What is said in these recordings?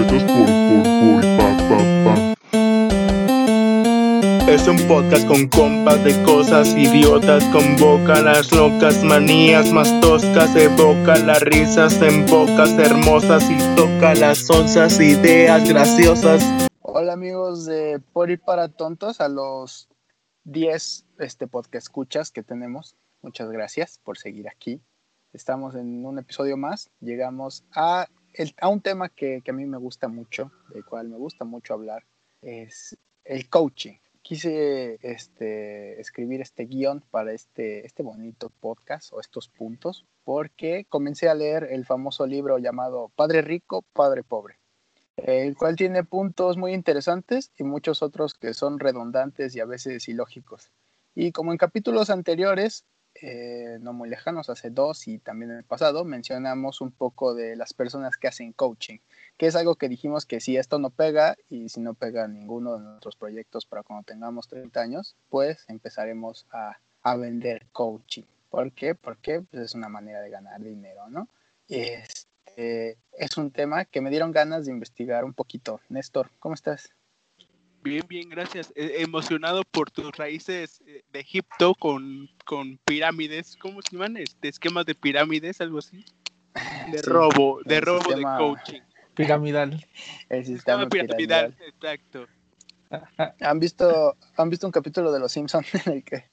respetos por, por, por, pa, pa, pa. Es un podcast con compas de cosas idiotas, convoca las locas manías más toscas, evoca las risas en bocas hermosas y toca las onzas ideas graciosas. Hola amigos de Por y para Tontos, a los 10 este, podcast escuchas que tenemos. Muchas gracias por seguir aquí. Estamos en un episodio más. Llegamos a, a un tema que, que a mí me gusta mucho, del cual me gusta mucho hablar, es el coaching. Quise este, escribir este guion para este, este bonito podcast o estos puntos porque comencé a leer el famoso libro llamado Padre Rico, Padre Pobre el cual tiene puntos muy interesantes y muchos otros que son redundantes y a veces ilógicos. Y como en capítulos anteriores, eh, no muy lejanos, hace dos y también en el pasado, mencionamos un poco de las personas que hacen coaching, que es algo que dijimos que si esto no pega y si no pega ninguno de nuestros proyectos para cuando tengamos 30 años, pues empezaremos a, a vender coaching. ¿Por qué? Porque pues, es una manera de ganar dinero, ¿no? Este, es un tema que me dieron ganas de investigar un poquito. Néstor, ¿cómo estás? Bien, bien, gracias. Eh, emocionado por tus raíces eh, de Egipto con, con pirámides, ¿cómo se llaman? Este, esquemas de pirámides, algo así. De Sí, robo, de robo sistema- de coaching. Piramidal. El sistema Sistema piramidal, piramidal. exacto. ¿Han visto, ¿Han visto un capítulo de Los Simpsons en el que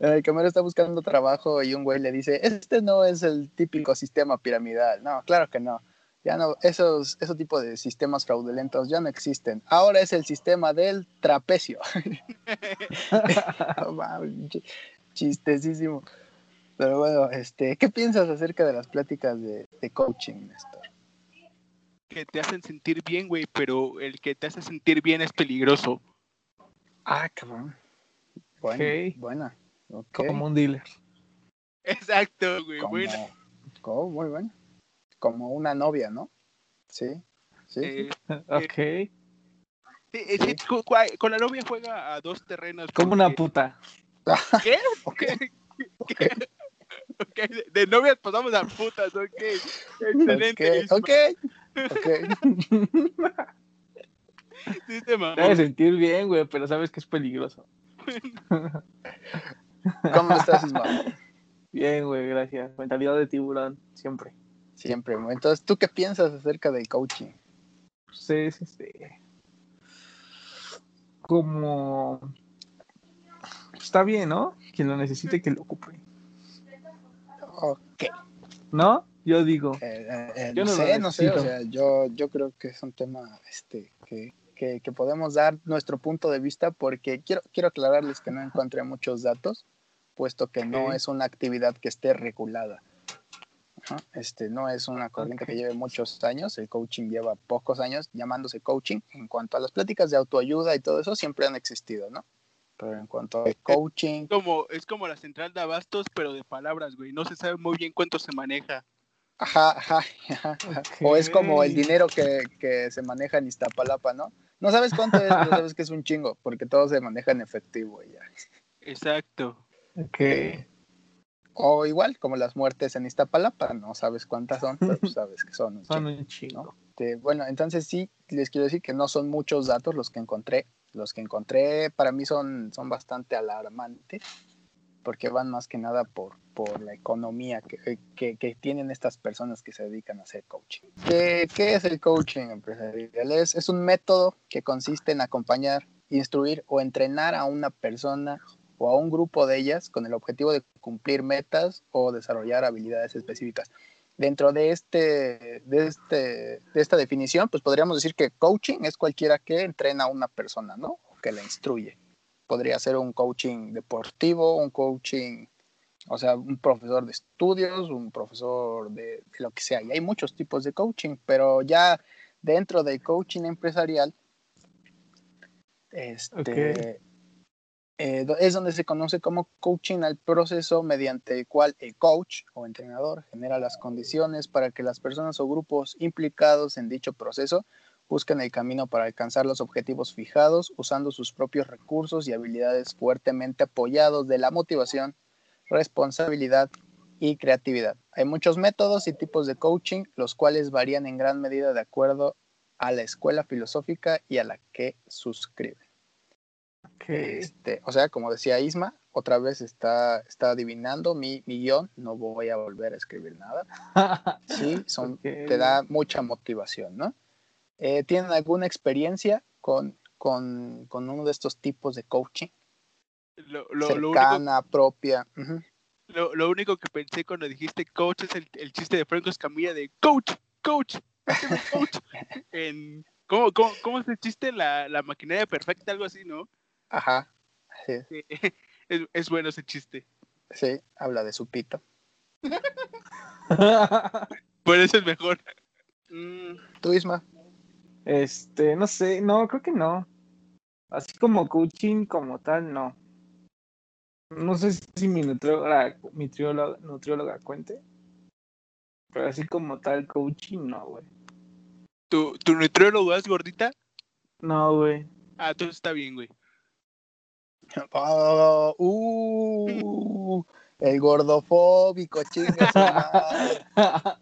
en el que Homero está buscando trabajo y un güey le dice, este no es el típico sistema piramidal. No, claro que no. Ya no, esos, esos tipos de sistemas fraudulentos ya no existen. Ahora es el sistema del trapecio. Chistesísimo. Pero bueno, este, ¿qué piensas acerca de las pláticas de, de coaching, Néstor? Que te hacen sentir bien, güey, pero el que te hace sentir bien es peligroso. Ah, cabrón. Bueno, Ok. buena. Como un dealer. Exacto, güey, como, buena. como- muy bueno. Como una novia, ¿no? Sí. Sí. Eh, Ok. sí, eh, sí, cu- cu- con la novia juega a dos terrenos. Como una puta. ¿Qué? Ok, ¿Qué? Ok, de, de novias pasamos a putas, ok. Excelente. ok, ok. ok. Sí, te hace sentir bien, güey, pero sabes que es peligroso. ¿Cómo estás, Ismael? Bien, güey, gracias. Mentalidad de tiburón, siempre. Siempre. Entonces, ¿tú qué piensas acerca del coaching? Pues es este. Como. Está bien, ¿no? Quien lo necesite, que lo ocupe. Ok. ¿No? Yo digo. Eh, eh, eh, Yo no, sé, no sé. O sea, yo, yo creo que es un tema este, que, que, que podemos dar nuestro punto de vista porque quiero, quiero aclararles que no encontré muchos datos, puesto que no es una actividad que esté regulada. Ajá, Este, no es una corriente Ok. que lleve muchos años, el coaching lleva pocos años llamándose coaching. En cuanto a las pláticas de autoayuda y todo eso, siempre han existido, ¿no? Pero en cuanto al coaching, Como, es como la central de abastos, pero de palabras, güey. No se sabe muy bien cuánto se maneja. Ajá, ajá, ajá, ajá. O es como el dinero que, que se maneja en Iztapalapa, ¿no? No sabes cuánto es, pero sabes que es un chingo, porque todo se maneja en efectivo ya. Exacto. Ok. O igual, como las muertes en Iztapalapa, no sabes cuántas son, pero pues sabes que son un Son un chingo. Este, bueno, entonces sí, les quiero decir que no son muchos datos los que encontré. Los que encontré para mí son, son bastante alarmantes, porque van más que nada por, por la economía que, que, que tienen estas personas que se dedican a hacer coaching. ¿Qué, qué es el coaching empresarial? Es, es un método que consiste en acompañar, instruir o entrenar a una persona o a un grupo de ellas con el objetivo de cumplir metas o desarrollar habilidades específicas. Dentro de, este, de, este, de esta definición, pues podríamos decir que coaching es cualquiera que entrena a una persona, ¿no? O que la instruye. Podría ser un coaching deportivo, un coaching, o sea, un profesor de estudios, un profesor de, lo que sea. Y hay muchos tipos de coaching, pero ya dentro del coaching empresarial, este. Eh, es donde se conoce como coaching al proceso mediante el cual el coach o entrenador genera las condiciones para que las personas o grupos implicados en dicho proceso busquen el camino para alcanzar los objetivos fijados usando sus propios recursos y habilidades fuertemente apoyados de la motivación, responsabilidad y creatividad. Hay muchos métodos y tipos de coaching, los cuales varían en gran medida de acuerdo a la escuela filosófica y a la que suscriben. Este, o sea, como decía Isma, otra vez está, está adivinando mi, mi guion, no voy a volver a escribir nada. Sí, son, te da mucha motivación, ¿no? Eh, ¿Tienen alguna experiencia con, con, con uno de estos tipos de coaching? Lo, lo, lo único, cercana, propia. Lo, lo único que pensé cuando dijiste coach es el, el chiste de Franco Escamilla de coach, coach, coach. en, ¿cómo, cómo, ¿Cómo es el chiste? La, la maquinaria perfecta, algo así, ¿no? Ajá. Sí, Es, es bueno ese chiste. sí, habla de su pito. Por eso es mejor. Mm, ¿Tú, Isma? Este, no sé, no, creo que no. Así como coaching como tal, no. No sé si mi nutrióloga, mi trióloga- nutrióloga cuente. Pero así como tal, coaching, no, güey. ¿Tu, ¿Tu nutriólogo es gordita? No, güey. Ah, entonces está bien, güey. Oh, uh, el gordofóbico, chinga su madre.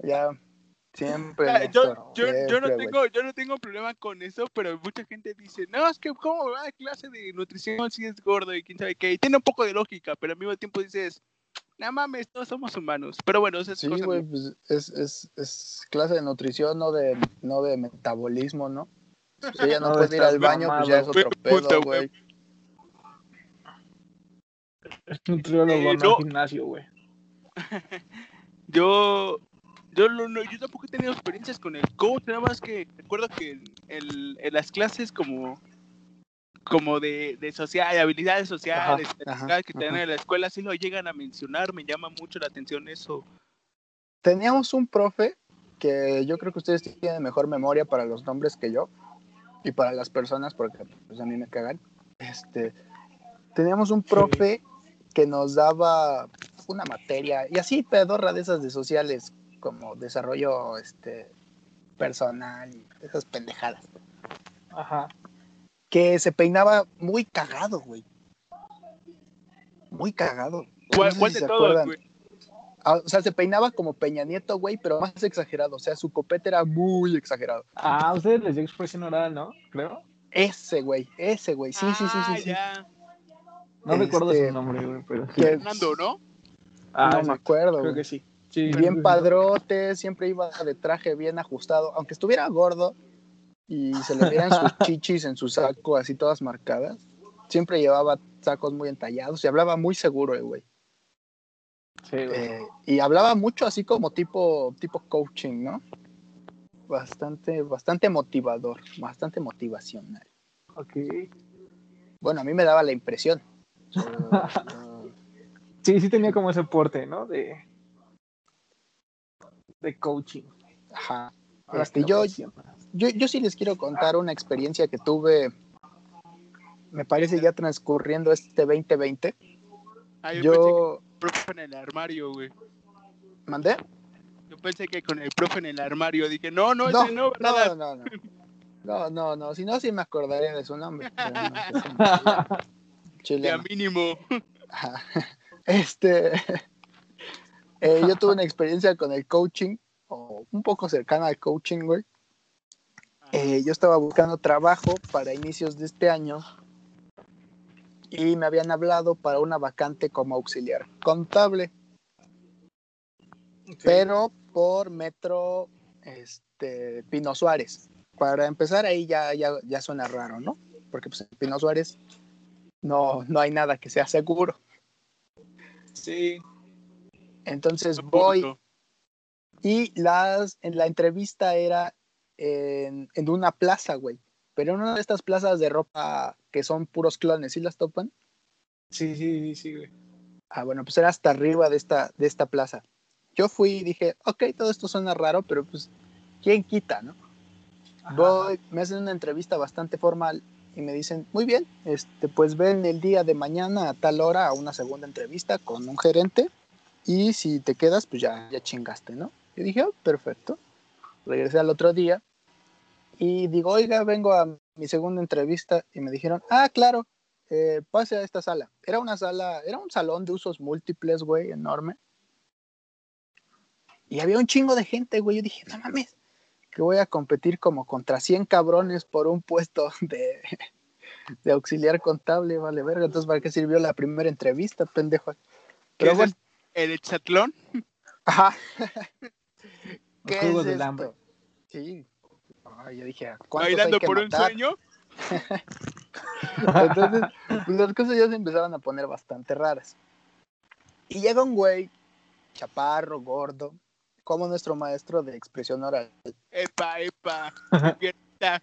Ya, siempre. Ah, yo, yo, yo no tengo, yo no tengo problema con eso, pero mucha gente dice, no, es que cómo va a clase de nutrición si es gordo y quién sabe qué. Y tiene un poco de lógica, pero al mismo tiempo dices, no mames, todos somos humanos. Pero bueno, esa es Sí, cosa pues es, es, es clase de nutrición, no de, no de metabolismo, ¿no? Si ella no, No de puede ir al baño, pues ya es otro pedo, güey. Nutriólogo, Eh, no, no. gimnasio, güey. Yo, yo, no, no, yo tampoco he tenido experiencias con el coach, nada más que recuerdo que en, el- en las clases como, como de, de social, de habilidades sociales, Ajá, que ajá. en la escuela, sí lo llegan a mencionar, me llama mucho la atención eso. Teníamos un profe que yo creo que ustedes tienen mejor memoria para los nombres que yo y para las personas, porque pues a mí me cagan. Este, teníamos un profe que nos daba una materia y así pedorra de esas de sociales, como desarrollo este, personal y esas pendejadas. Ajá. que se peinaba muy cagado, güey. Muy cagado. ¿Cuál, No sé cuál si de se todos, acuerdan. güey? Ah, O sea, se peinaba como Peña Nieto, güey, pero más exagerado. O sea, su copete era muy exagerado. Ah, ustedes les dio expresión oral, ¿no? Creo. Ese, güey, ese, güey. Sí, sí, sí, Ah, sí, sí. ya. No Este, recuerdo su nombre, güey, pero Fernando, ¿no? Ah, no me acuerdo, Creo que sí. Sí, Bien padrote, siempre iba de traje bien ajustado. Aunque estuviera gordo y se le vieran sus chichis en su saco así todas marcadas, siempre llevaba sacos muy entallados y hablaba muy seguro, eh, güey. Sí, güey. Eh, y hablaba mucho así como tipo, tipo coaching, ¿no? Bastante, bastante motivador, bastante motivacional. Ok. Bueno, a mí me daba la impresión. Uh, Sí, sí tenía como ese porte, ¿no? De, de coaching. ajá. Este, yo, yo, yo sí les quiero contar una experiencia que tuve, me parece ya transcurriendo este 2020. Ah, yo, pensé que Yo el profe en el armario, güey. mandé. Yo pensé que con el profe en el armario dije, no, no, No, ese no, no, ¿verdad? no, no. No, no, no. Si no, sí me acordaría de su nombre. pero no, no. Ya mínimo. Ajá. Este, eh, yo tuve una experiencia con el coaching, o un poco cercana al coaching, güey. Eh, yo estaba buscando trabajo para inicios de este año y me habían hablado para una vacante como auxiliar contable, pero por Metro este, Pino Suárez. Para empezar ahí ya, ya, ya suena raro, ¿no? Porque pues, Pino Suárez no, no hay nada que sea seguro. Sí. Entonces voy y las, en la entrevista era en, en una plaza, güey. Pero en una de estas plazas de ropa que son puros clones, ¿sí las topan? Sí, sí, sí, sí, güey. Ah, bueno, pues era hasta arriba de esta, de esta plaza. Yo fui y dije, ok, todo esto suena raro, pero pues, ¿quién quita, no? Ajá. Voy, me hacen una entrevista bastante formal y me dicen, muy bien, este, pues ven el día de mañana a tal hora a una segunda entrevista con un gerente y si te quedas, pues ya, ya chingaste, ¿no? Yo dije, "Oh, perfecto. Regresé al otro día y digo, oiga, vengo a mi segunda entrevista y me dijeron, ah, claro, eh, pase a esta sala. Era una sala, era un salón de usos múltiples, güey, enorme. Y había un chingo de gente, güey. Yo dije, no mames, que voy a competir como contra 100 cabrones por un puesto de, de auxiliar contable, vale verga. Entonces, ¿para qué sirvió la primera entrevista, pendejo? ¿Qué Pero es bueno, el hexatlón? ajá. ¿Qué es del esto? Hambre. Sí. Ay, yo dije, ¿cuántos Bailando hay que por un sueño. Entonces, pues, las cosas ya se empezaron a poner bastante raras. Y llega un güey, chaparro, gordo, como nuestro maestro de expresión oral. Epa, epa. Piernita.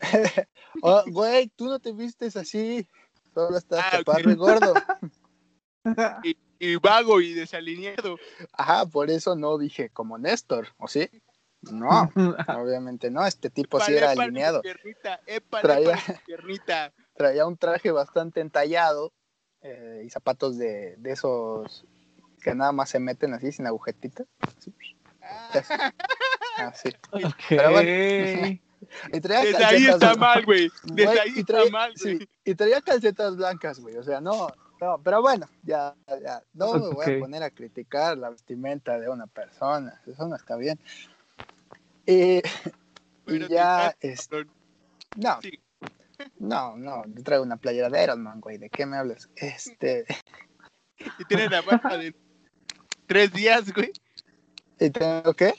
Oh, güey, tú no te vistes así, solo estás Ah, chaparro y gordo. y, y vago y desalineado. Ajá, por eso no dije como Néstor, ¿o sí? No, obviamente no, este tipo sí era alineado. Piernita, épale, Traía- épale, piernita. Traía un traje bastante entallado eh, y zapatos de, de esos que nada más se meten así sin agujetita. Así, Ah, así. Ok. Pero Y traía Desde ahí calcetas está mal, güey. Desde ahí y está traía- mal, güey. sí, y traía calcetas blancas, güey. O sea, no, no, pero bueno, ya, ya. No me voy a poner a criticar la vestimenta de una persona. Eso no está bien. Y, y ya, es, no, Sí. no, no, yo traigo una playera de Iron Man, güey. ¿De qué me hablas? Este, Y tienes la barba de tres días, güey. ¿y tengo qué?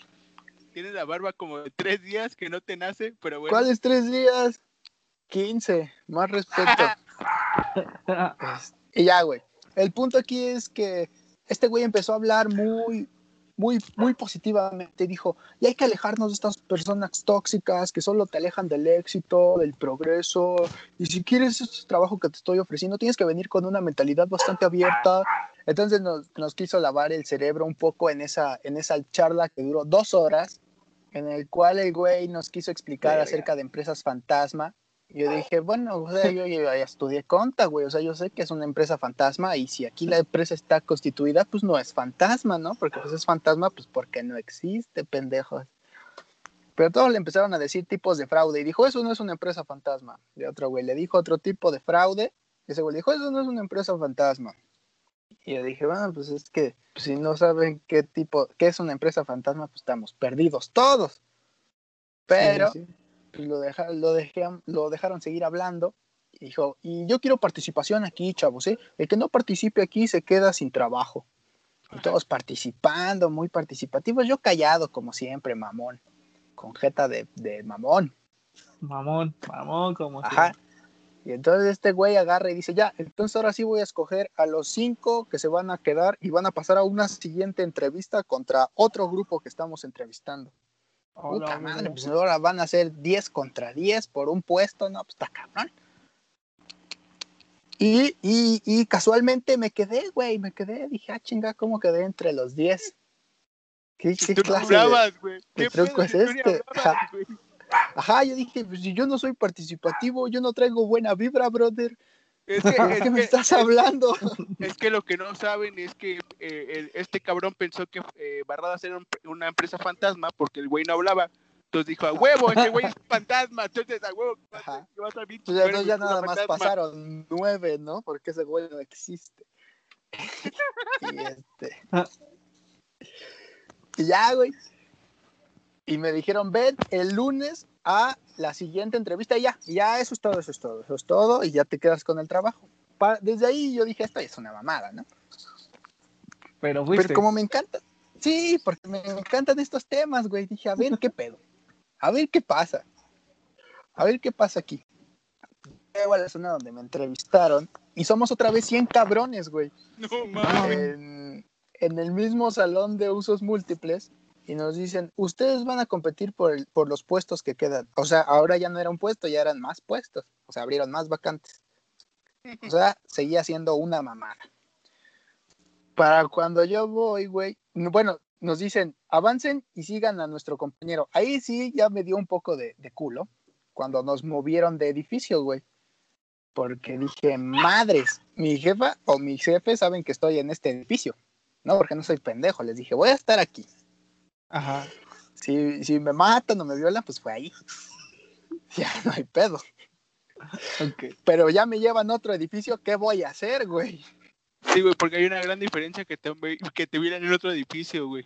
Tienes la barba como de tres días que no te nace, pero bueno. ¿Cuáles tres días? 15, más respeto. Es- Y ya, güey. El punto aquí es que este güey empezó a hablar muy, muy, muy positivamente. Dijo, y hay que alejarnos de estas personas tóxicas que solo te alejan del éxito, del progreso. Y si quieres este trabajo que te estoy ofreciendo, tienes que venir con una mentalidad bastante abierta. Entonces nos, nos quiso lavar el cerebro un poco en esa, en esa charla que duró dos horas, en el cual el güey nos quiso explicar acerca de empresas fantasma. Yo dije, bueno, o sea, yo, ya estudié conta, güey, o sea, yo sé que es una empresa fantasma y si aquí la empresa está constituida, pues no es fantasma, ¿no? Porque pues es fantasma, pues porque no existe, pendejos. Pero todos le empezaron a decir tipos de fraude y dijo, eso no es una empresa fantasma. Y otro güey le dijo otro tipo de fraude y ese güey le dijo, eso no es una empresa fantasma. Y yo dije, bueno, pues es que pues, si no saben qué tipo, qué es una empresa fantasma, pues estamos perdidos todos. Pero Sí, sí. Lo, deja- lo, dejé- lo dejaron seguir hablando. Y dijo, y yo quiero participación aquí, chavos, ¿eh? El que no participe aquí se queda sin trabajo. Y todos participando, muy participativos. Yo callado, como siempre, mamón. Con jeta de, de mamón. Mamón, mamón, como Ajá. Y entonces este güey agarra y dice, ya, entonces ahora sí voy a escoger a los cinco que se van a quedar y van a pasar a una siguiente entrevista contra otro grupo que estamos entrevistando. Puta madre, pues ahora van a ser 10 contra 10 por un puesto, no, pues está cabrón. Y, y, y casualmente me quedé, güey, me quedé, dije, ah, chinga, ¿cómo quedé entre los 10? ¿Qué, qué tú clase de- hablabas, güey. qué ¿Qué truco es este? hablabas? Ajá, yo dije, pues si yo no soy participativo, yo no traigo buena vibra, brother. Es que, ¿De es qué me estás hablando? Es que lo que no saben es que eh, el- este cabrón pensó que eh, Barradas era un- una empresa fantasma porque el güey no hablaba. Entonces dijo, a huevo, ese güey es fantasma. Entonces, a huevo, Ajá. ser- que va a bien Pues ya, no, ya nada más pasaron nueve, ¿no? Porque ese güey no existe. y este. Y ya, güey. Y me dijeron, ven el lunes a la siguiente entrevista y ya, ya, eso es todo, eso es todo, eso es todo, y ya te quedas con el trabajo. Pa- desde ahí yo dije, esto es una mamada, ¿no? Pero fuiste. Pero como me encanta, sí, porque me encantan estos temas, güey, dije, a ver qué pedo, a ver qué pasa, a ver qué pasa aquí. Llego a la zona donde me entrevistaron y somos otra vez 100 cabrones, güey, No mames. en, en el mismo salón de usos múltiples y nos dicen, ustedes van a competir por, el- por los puestos que quedan. O sea, ahora ya no era un puesto, ya eran más puestos, o sea, abrieron más vacantes. O sea, seguía siendo una mamada. Para cuando yo voy, güey, no- bueno, nos dicen, avancen y sigan a nuestro compañero. Ahí sí ya me dio un poco de, de culo cuando nos movieron de edificio, güey. Porque dije, madres, mi jefa o mi jefe saben que estoy en este edificio. No, porque no soy pendejo. Les dije, voy a estar aquí. Ajá. Si, si me matan o me violan, pues fue ahí. Ya no hay pedo. Ok. Pero ya me llevan a otro edificio, ¿qué voy a hacer, güey? Sí, güey, porque hay una gran diferencia que te, que te vieran en otro edificio, güey.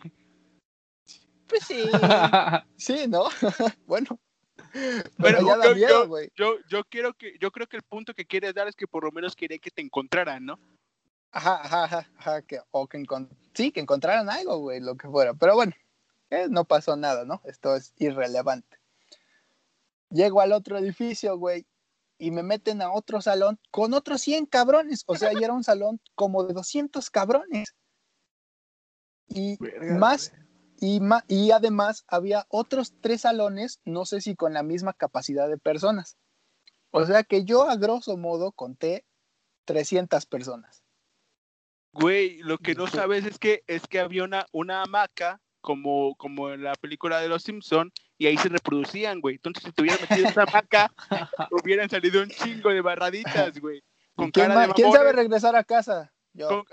Pues sí, sí, ¿no? bueno. Pero Pero ya da yo- miedo, yo- güey. Yo, yo quiero que, yo creo que el punto que quieres dar es que por lo menos quería que te encontraran, ¿no? Ajá, ajá, ajá, ajá, que, o que encon- sí, que encontraran algo, güey, lo que fuera. Pero bueno, eh, no pasó nada, ¿no? Esto es irrelevante. Llego al otro edificio, güey, y me meten a otro salón con otros 100 cabrones. O sea, ya era un salón como de 200 cabrones. Y Verga, más, y, ma- y además había otros tres salones, no sé si con la misma capacidad de personas. O sea que yo a grosso modo conté 300 personas. Güey, lo que no sabes es que es que había una, una hamaca como, como en la película de los Simpson y ahí se reproducían, güey. Entonces si te hubieras metido esa hamaca, hubieran salido un chingo de barraditas, güey. Con ¿Quién, cara de quién sabe regresar a casa? Yo. con-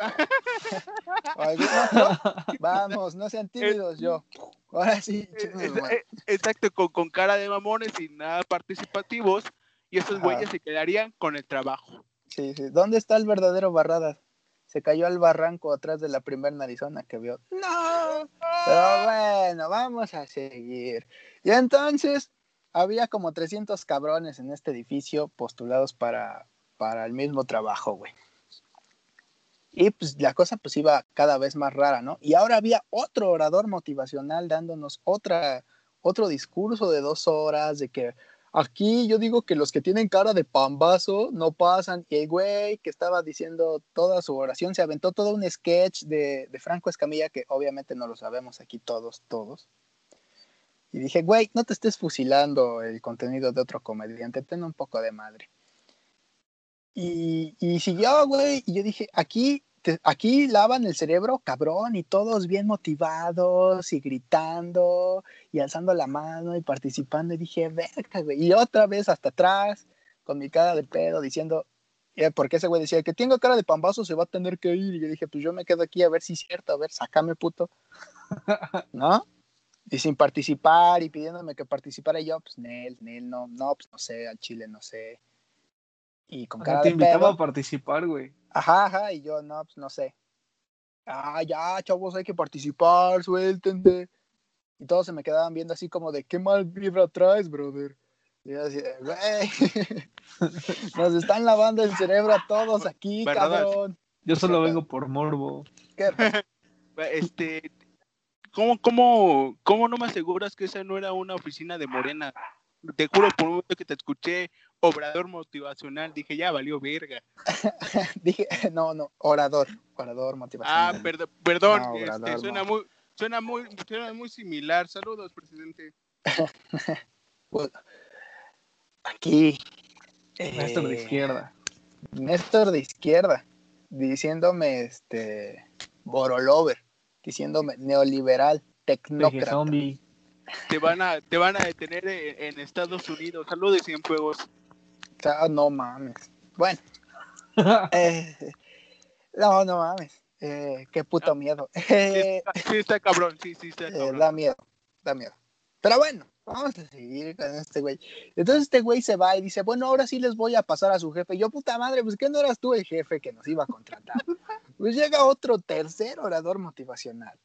¿O ¿Algún otro? Vamos, no sean tímidos, yo. Ahora sí, Es- madre. eh, Exacto, con, con cara de mamones y nada participativos. Y esos güeyes se quedarían con el trabajo. Sí, sí. ¿Dónde está el verdadero Barradas? Se cayó al barranco atrás de la primer narizona que vio. No. Pero bueno, vamos a seguir. Y entonces había como 300 cabrones en este edificio postulados para, para el mismo trabajo, güey. Y pues la cosa pues iba cada vez más rara, ¿no? Y ahora había otro orador motivacional dándonos otra, otro discurso de dos horas de que aquí yo digo que los que tienen cara de pambazo no pasan. Y el güey que estaba diciendo toda su oración se aventó todo un sketch de, de Franco Escamilla que obviamente no lo sabemos aquí todos, todos. Y dije, güey, no te estés fusilando el contenido de otro comediante, ten un poco de madre. Y, y siguió, güey, y yo dije, aquí, te- aquí lavan el cerebro, cabrón, y todos bien motivados y gritando y alzando la mano y participando. Y dije, verga, güey. Y otra vez hasta atrás, con mi cara de pedo, diciendo, eh, porque ese güey decía, que tengo cara de pambazo, se va a tener que ir. Y yo dije, pues yo me quedo aquí a ver si es cierto, a ver, sácame, puto. ¿No? Y sin participar y pidiéndome que participara y yo, pues, Nel, Nel, no, no, pues no sé, al chile no sé. Y con O sea, cara te de invitaba pedo. a participar, güey. Ajá, ajá, y yo, no, pues no sé. Ah, ya, chavos, hay que participar, suéltense. Y todos se me quedaban viendo así como de, qué mal vibra traes, brother. Y yo así, güey, nos están lavando el cerebro a todos aquí, ¿Verdad? cabrón. Yo solo vengo por morbo. ¿Qué? Este, ¿cómo, cómo, ¿cómo no me aseguras que esa no era una oficina de Morena? Te juro por un momento que te escuché obrador motivacional, dije, ya valió verga. Dije, no, no, orador, orador Ah, motivacional. perdón, perdón, No, este, suena no. muy, suena muy, suena muy similar. Saludos, presidente. Pues, aquí. Néstor de eh, izquierda. Néstor de izquierda, diciéndome este Borolover, diciéndome neoliberal, tecnócrata. zombie. Te van a, te van a detener en, en Estados Unidos. Saludos, Cienfuegos. Sea, no mames. Bueno, eh, no, no mames. Eh, qué puto miedo. Sí Eh, está, sí está cabrón, sí, sí está eh, cabrón. da miedo, da miedo. Pero bueno, vamos a seguir con este güey. Entonces este güey se va y dice, bueno, ahora sí les voy a pasar a su jefe. Y yo, puta madre, pues que no eras tú el jefe que nos iba a contratar. pues llega otro tercer orador motivacional.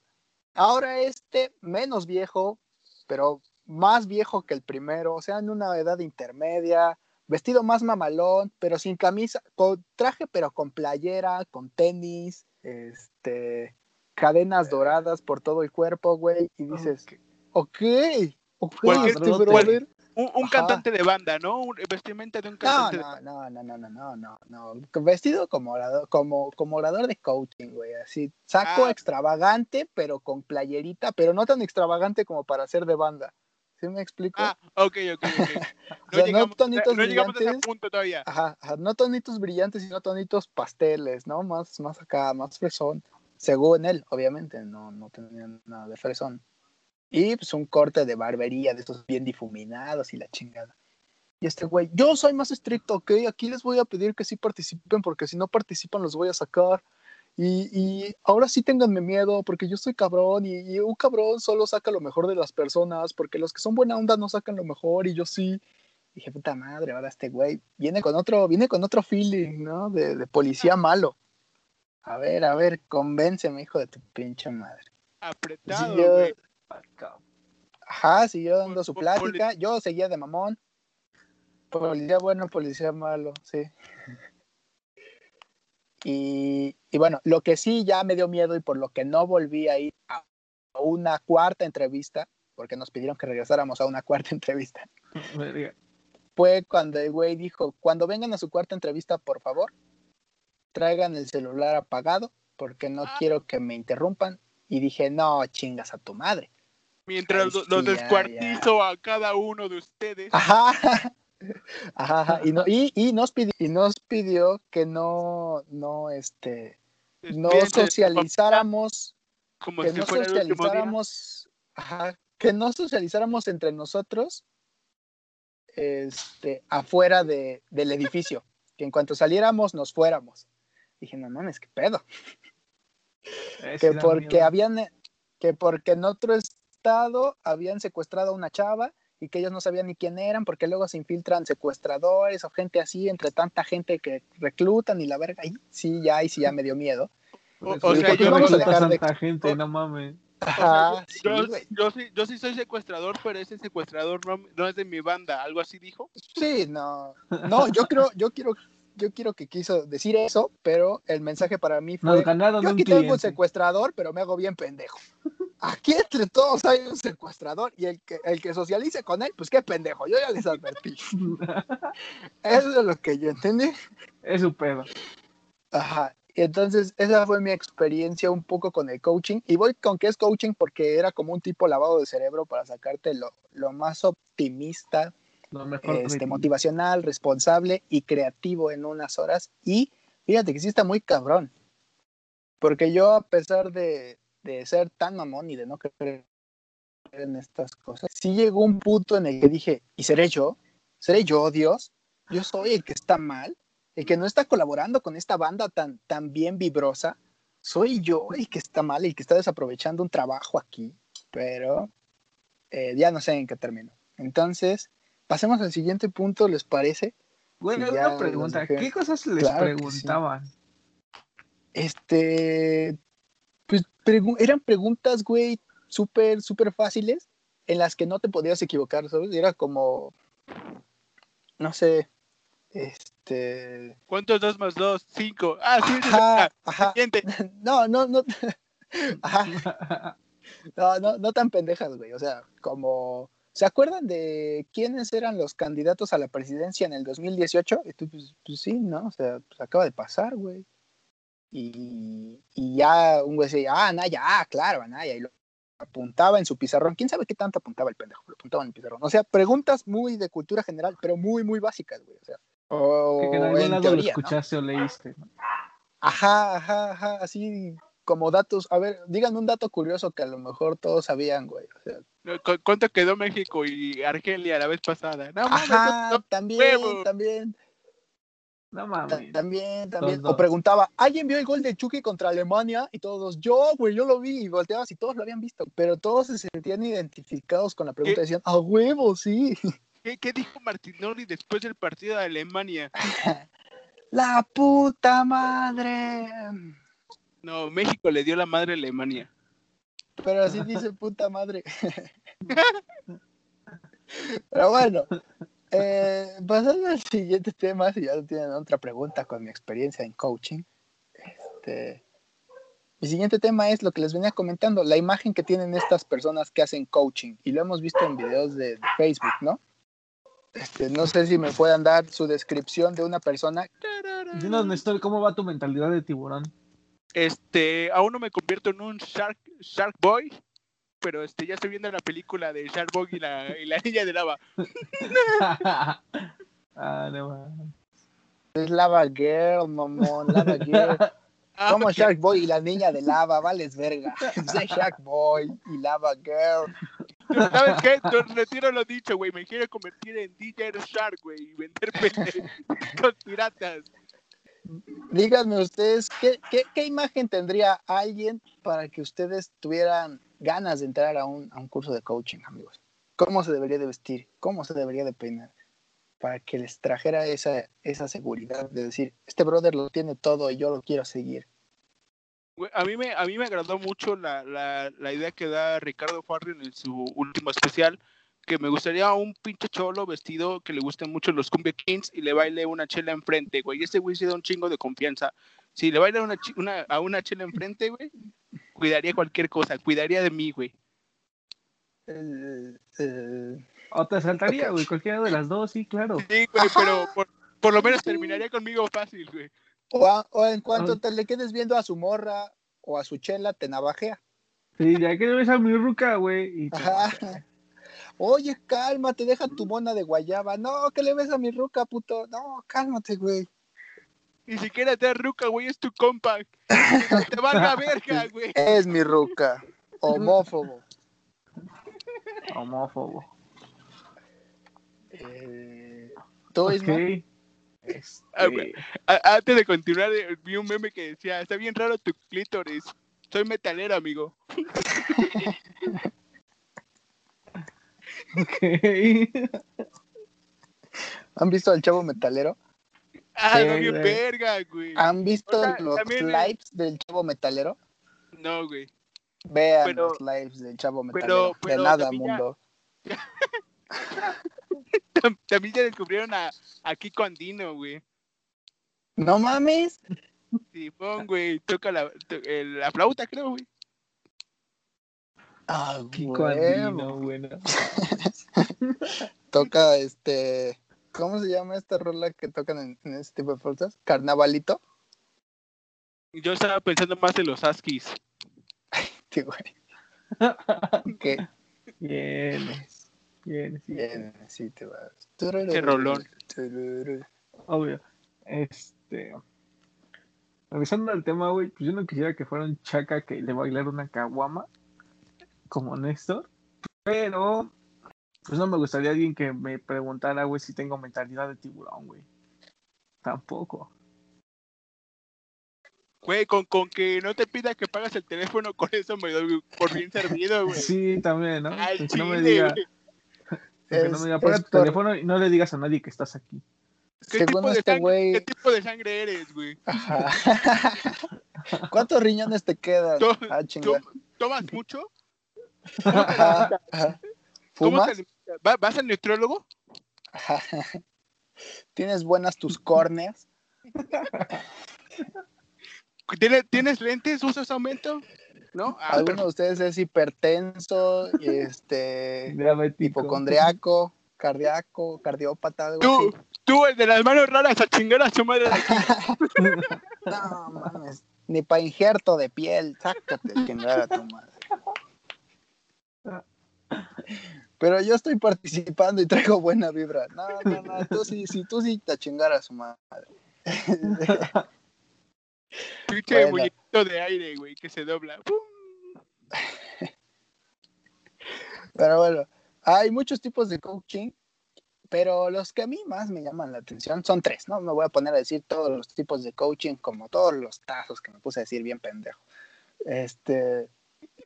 Ahora este, menos viejo, pero más viejo que el primero, o sea, en una edad intermedia, vestido más mamalón, pero sin camisa, con traje pero con playera, con tenis, este, cadenas doradas por todo el cuerpo, güey, y dices, ok, ok, Cualquier- este cual- brother. Un, cantante de banda, ¿no? Un vestimenta de un No, cantante de no, no, no, no, no, no, no, no, vestido como orador, como, como orador de coaching, güey, así, saco Ah. extravagante, pero con playerita, pero no tan extravagante como para ser de banda, ¿sí me explico? Ah, ok, ok, ok. O No, no tonitos no llegamos a ese brillantes. punto todavía. Ajá, ajá, no tonitos brillantes, sino tonitos pasteles, ¿no? Más, más acá, más fresón. Según él, obviamente, no, no tenía nada de fresón. Y pues un corte de barbería de estos bien difuminados y la chingada. Y este güey, yo soy más estricto, ok, aquí les voy a pedir que sí participen porque si no participan los voy a sacar. Y, y ahora sí ténganme miedo porque yo soy cabrón y, y un cabrón solo saca lo mejor de las personas porque los que son buena onda no sacan lo mejor y yo sí. Dije, puta madre, ahora este güey viene con otro, viene con otro feeling, ¿no? De, de policía malo. A ver, a ver, convénceme, hijo de tu pinche madre. Apretado, yo- güey. Ajá, siguió dando su plática. Yo seguía de mamón. Policía bueno, policía malo, sí. Y, y bueno, lo que sí ya me dio miedo y por lo que no volví a ir a una cuarta entrevista, porque nos pidieron que regresáramos a una cuarta entrevista, fue cuando el güey dijo, cuando vengan a su cuarta entrevista, por favor, traigan el celular apagado, porque no Ah. quiero que me interrumpan. Y dije, no, chingas a tu madre. Mientras Ay, lo- los sí, ya, descuartizo a cada uno de ustedes. Ajá. Ajá, ajá. Y, no- y, y nos pidió, y nos pidió que no, no, este, no su socializáramos, Como que si no fuera socializáramos, ajá, que no socializáramos entre nosotros, este, afuera de, del edificio, que en cuanto saliéramos nos fuéramos. Dije, no mames, qué pedo. Eh, que porque miedo. habían que porque en otro estado habían secuestrado a una chava y que ellos no sabían ni quién eran porque luego se infiltran secuestradores o gente así entre tanta gente que reclutan y la verga y sí ya ahí sí ya me dio miedo O, Pues, o ¿por sea, qué yo, vamos a dejar de- tanta gente, o- no mames. o sea, Ajá, sí, yo, güey. yo sí, yo sí soy secuestrador, pero ese secuestrador no, no es de mi banda, algo así dijo. sí no no yo creo yo quiero yo quiero que quiso decir eso pero el mensaje para mí Nos fue ganaron yo un aquí tengo un secuestrador pero me hago bien pendejo aquí entre todos hay un secuestrador y el que el que socialice con él pues qué pendejo yo ya les advertí eso es lo que yo entendí es su pedo. Ajá. Y entonces esa fue mi experiencia un poco con el coaching. Y voy con que es coaching porque era como un tipo lavado de cerebro para sacarte lo, lo más optimista, Lo mejor este, ti. motivacional, responsable y creativo en unas horas. Y fíjate que sí está muy cabrón. Porque yo, a pesar de, de ser tan mamón y de no creer en estas cosas, sí llegó un punto en el que dije, ¿y seré yo? ¿Seré yo, Dios? ¿Yo soy el que está mal? ¿El que no está colaborando con esta banda tan, tan bien vibrosa? ¿Soy yo el que está mal, el que está desaprovechando un trabajo aquí? Pero eh, ya no sé en qué termino. Entonces, pasemos al siguiente punto, ¿les parece? Ya una pregunta. ¿Qué cosas les Claro que sí. preguntaban? Este, pues pregu- eran preguntas, güey, súper, súper fáciles en las que no te podías equivocar, ¿sabes? Era como, no sé, este, ¿Cuántos dos más dos? Cinco. Ah, sí, ajá, sí. ajá, no, no, no, ajá, no, no, no tan pendejas, güey, o sea, como, ¿se acuerdan de quiénes eran los candidatos a la presidencia en el 2018? Y tú, pues, pues sí, ¿no? O sea, pues acaba de pasar, güey. Y, y ya un güey decía, ah, Anaya, ah, claro, Anaya, y lo apuntaba en su pizarrón. ¿Quién sabe qué tanto apuntaba el pendejo? Lo apuntaba en el pizarrón. O sea, preguntas muy de cultura general, pero muy, muy básicas, güey. O sea, o que en algún en lado teoría, lo ¿no? escuchaste o leíste. ¿no? Ajá, ajá, ajá, así como datos. A ver, díganme un dato curioso que a lo mejor todos sabían, güey. O sea, ¿Cu- ¿Cuánto quedó México y Argelia la vez pasada? No, mames, ajá, no- no- también, huevo. también, No mames. también, también. dos. O preguntaba, ¿alguien vio el gol de Chucky contra Alemania? Y todos, yo, güey, yo lo vi. Y volteabas y todos lo habían visto. Pero todos se sentían identificados con la pregunta. ¿Qué? Decían, a huevo, sí. ¿Qué, qué dijo Martinoli después del partido de Alemania? La puta madre. No, México le dio la madre a Alemania. Pero así dice puta madre. Pero bueno, eh, pasando al siguiente tema, si ya no tienen otra pregunta con mi experiencia en coaching. Este, mi siguiente tema es lo que les venía comentando, la imagen que tienen estas personas que hacen coaching. Y lo hemos visto en videos de, de Facebook, ¿no? Este, no sé si me puedan dar su descripción de una persona. Dinos, Néstor, ¿cómo va tu mentalidad de tiburón? Este, aún no me convierto en un Shark, Shark Boy, pero este, ya estoy viendo la película de Shark Boy y la, y la niña de lava. ah, no. Es Lava Girl, mamón, Lava Girl. Ah, Como. Shark Boy y la niña de lava, vales verga. Shark Boy y Lava Girl. ¿Sabes qué? Retiro lo dicho, güey. Me quiero convertir en DJ Shark, güey, y vender con piratas. Díganme ustedes, ¿qué, qué, qué imagen tendría alguien para que ustedes tuvieran ganas de entrar a un, a un curso de coaching, amigos? ¿Cómo se debería de vestir? ¿Cómo se debería de peinar? Para que les trajera esa, esa seguridad de decir, este brother lo tiene todo y yo lo quiero seguir. A mí me, a mí me agradó mucho la, la, la idea que da Ricardo Farrell en su último especial, que me gustaría un pinche cholo vestido que le gusten mucho los Cumbia Kings y le baile una chela enfrente, güey. Ese güey se da un chingo de confianza. Si le baila una, una, a una chela enfrente, güey, cuidaría cualquier cosa, cuidaría de mí, güey. El- el- O te saltaría, güey, cualquiera de las dos, sí, claro. Sí, güey, pero por, por lo menos terminaría conmigo fácil, güey. o, a- o en cuanto Ay. te le quedes viendo a su morra o a su chela, te navajea. Sí, ya que le ves a mi ruca, güey. Oye, cálmate, deja tu mona de guayaba. No, que le ves a mi ruca, puto. No, cálmate, güey. Ni siquiera te da ruca, güey, es tu compa. te valga verga, güey. Es mi ruca. Homófobo. Homófobo. Eh, ¿Tú, Ok. Isma? Este, Ah. A- Antes de continuar, eh, vi un meme que decía, está bien raro tu clítoris. Soy metalero, amigo. ok. ¿Han visto al chavo metalero? Ah, Sí, no, bien güey. verga, güey. ¿Han visto O sea, los también, lives del chavo metalero? No, güey. Vean pero- los lives del chavo metalero. pero de nada, también mundo. Tam- También ya descubrieron a, a Kiko Andino, güey. No mames. Simón, güey. Toca la, to- el- la flauta, creo, güey. Ah, Kiko. Andino, bueno. Toca este. ¿Cómo se llama esta rola que tocan en, en ese tipo de fuerzas? Carnavalito. Yo estaba pensando más en los Askis. Sí, güey. Que Vienes. Vienes. sí. bien, sí te vas. Ese rolón. Obvio. Este. Revisando el tema, güey, pues yo no quisiera que fuera un chaca que le bailara una caguama como Néstor, pero pues no me gustaría alguien que me preguntara, güey, si tengo mentalidad de tiburón, güey. Tampoco. Güey, con, con que no te pida que pagas el teléfono, con eso me doy por bien servido, güey. Sí, también, ¿no? Al Que no me diga, que no me diga, es tu por- teléfono y no le digas a nadie que estás aquí. ¿Qué Según tipo, de este sangre, güey- ¿Qué tipo de sangre eres, güey? Ajá. ¿Cuántos riñones te quedan? To- Ah, to- ¿Tomas mucho? Ajá, ajá. ¿Cómo ¿Fumas? te alimentas? ¿Va- ¿Vas al nutriólogo? ¿Tienes buenas tus córneas? ¿Tienes, ¿Tienes lentes? ¿Usas aumento? ¿No? Ah, ¿Alguno de ustedes es hipertenso, este, Diabético. hipocondriaco, cardíaco, cardiópata, algo Tú, así? tú, el de las manos raras, a chingar a su madre. No, mames. Ni para injerto de piel, sácate chingar a tu madre. Pero yo estoy participando y traigo buena vibra. No, no, no, tú sí, sí, tú sí te chingar a su madre. Pinche Bueno. muñequito de aire, güey, que se dobla. ¡Pum! Pero bueno, hay muchos tipos de coaching, pero los que a mí más me llaman la atención son tres, ¿no? Me voy a poner a decir todos los tipos de coaching, como todos los tazos que me puse a decir bien pendejo. Este,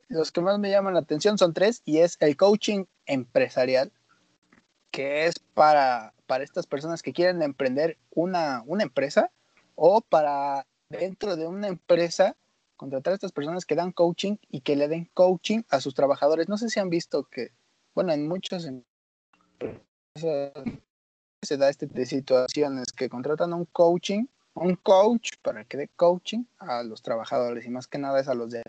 los que más me llaman la atención son tres, y es el coaching empresarial, que es para, para estas personas que quieren emprender una, una empresa, o para dentro de una empresa contratar a estas personas que dan coaching y que le den coaching a sus trabajadores. No sé si han visto que, bueno, en muchas empresas se da este tipo de situaciones que contratan un coaching, un coach para que dé coaching a los trabajadores y más que nada es a los de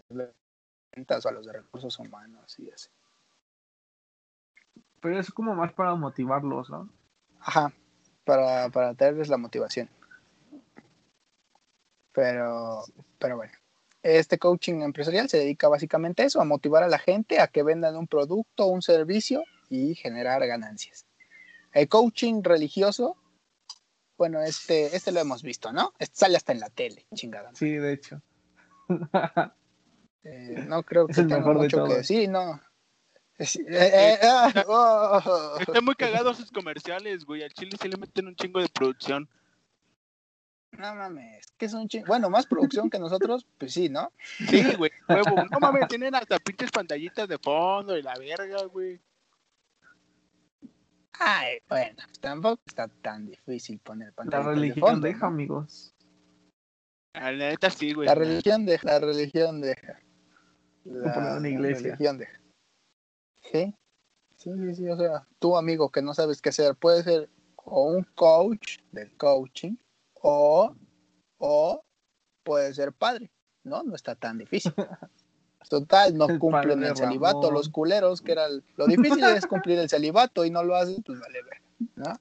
ventas o a los de recursos humanos y así. Pero es como más para motivarlos, ¿no? Ajá, para, para traerles la motivación. Pero, pero bueno, este coaching empresarial se dedica básicamente a eso, a motivar a la gente a que vendan un producto, un servicio y generar ganancias. El coaching religioso, bueno, este, este lo hemos visto, ¿no? Este sale hasta en la tele, chingada. Sí, de hecho. Eh, no creo que Es el tenga mejor de mucho que todos. decir, no. Es- eh, eh, ah, oh. Están muy cagados sus comerciales, güey. Al chile se le meten un chingo de producción. No mames, que es un ching... Bueno, más producción que nosotros, pues sí, ¿no? Sí, güey. Huevo. No mames, tienen hasta pinches pantallitas de fondo y la verga, güey. Ay, bueno, tampoco está tan difícil poner La pantalla. religión deja, amigos. La neta sí, güey. La religión deja, la religión deja. La, una iglesia. religión. ¿Sí? Sí, sí, sí, o sea, tú amigo que no sabes qué hacer, puede ser o un coach del coaching o, o puede ser padre, ¿no? No está tan difícil. Total, no El cumplen el celibato Ramón. los culeros, que era el- lo difícil es cumplir el celibato y no lo hacen, pues vale ver, ¿no?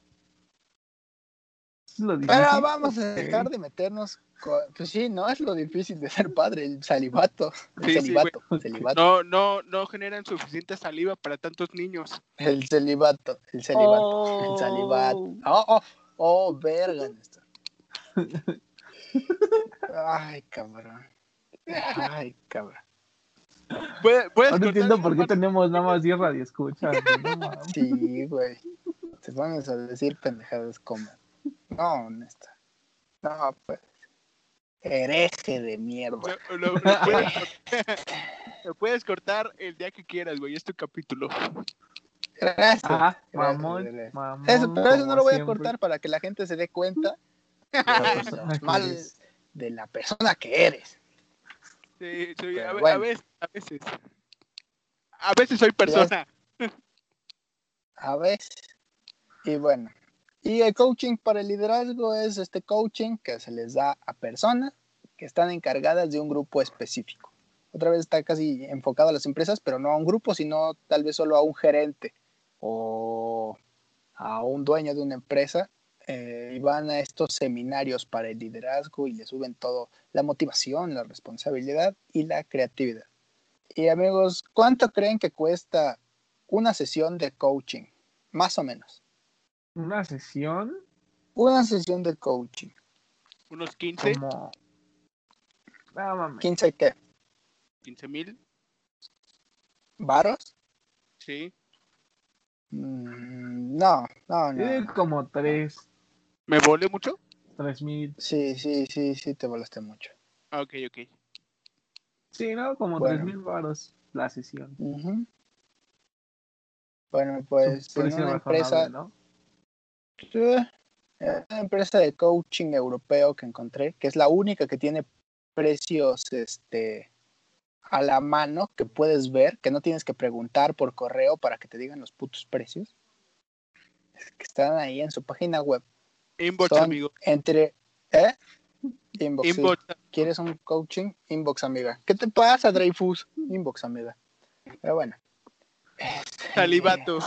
Es lo Pero difícil. vamos a dejar de meternos. co- Pues sí, no es lo difícil de ser padre, el celibato. El Sí, sí, celibato. No, no, no generan suficiente saliva para tantos niños. El celibato, el celibato, Oh. el celibato. Oh, oh, oh, verga, Néstor. Ay, cabrón. Ay, cabrón. Puedes, puedes Ahora cortar entiendo por qué tenemos nada más 10 radioescuchas. no. Sí, güey. Te pones a decir pendejadas como. No, Néstor. No, pues. Hereje de mierda. Lo, lo- lo puedes cortar, lo puedes cortar el día que quieras, güey. Es tu capítulo. Gracias. Ajá, gracias, mamón, Eso, pero eso no lo voy a cortar para que la gente se dé cuenta de La lo persona que mal eres. de la persona que eres. Sí, sí, Pero a, bueno. a veces, a veces. A veces soy persona. A veces. Y bueno. Y el coaching para el liderazgo es este coaching que se les da a personas que están encargadas de un grupo específico. Otra vez está casi enfocado a las empresas, pero no a un grupo, sino tal vez solo a un gerente o a un dueño de una empresa. eh, y van a estos seminarios para el liderazgo y le suben todo, la motivación, la responsabilidad y la creatividad. Y amigos, ¿cuánto creen que cuesta una sesión de coaching? Más o menos. Una sesión Una sesión de coaching. Unos 15, como. No mames. 15 qué? 15 mil. ¿Varos? Sí. Mm, no, no, no. como 3, ¿Me volé mucho? 3 mil. Sí, sí, sí, sí, te volaste mucho. Ah, ok, ok. Sí, ¿no? Como Bueno. 3 mil baros la sesión. Ujú. Bueno, pues en una empresa, ¿no? Eh, una empresa de coaching europeo que encontré, que es la única que tiene precios este, a la mano que puedes ver, que no tienes que preguntar por correo para que te digan los putos precios, Es que están ahí en su página web. Inbox, Son amigo. entre... ¿Eh? Inbox. sí. ¿Quieres un coaching? Inbox, amiga. ¿Qué te pasa, Dreyfus? Inbox, amiga. Pero bueno. Este, Salivato.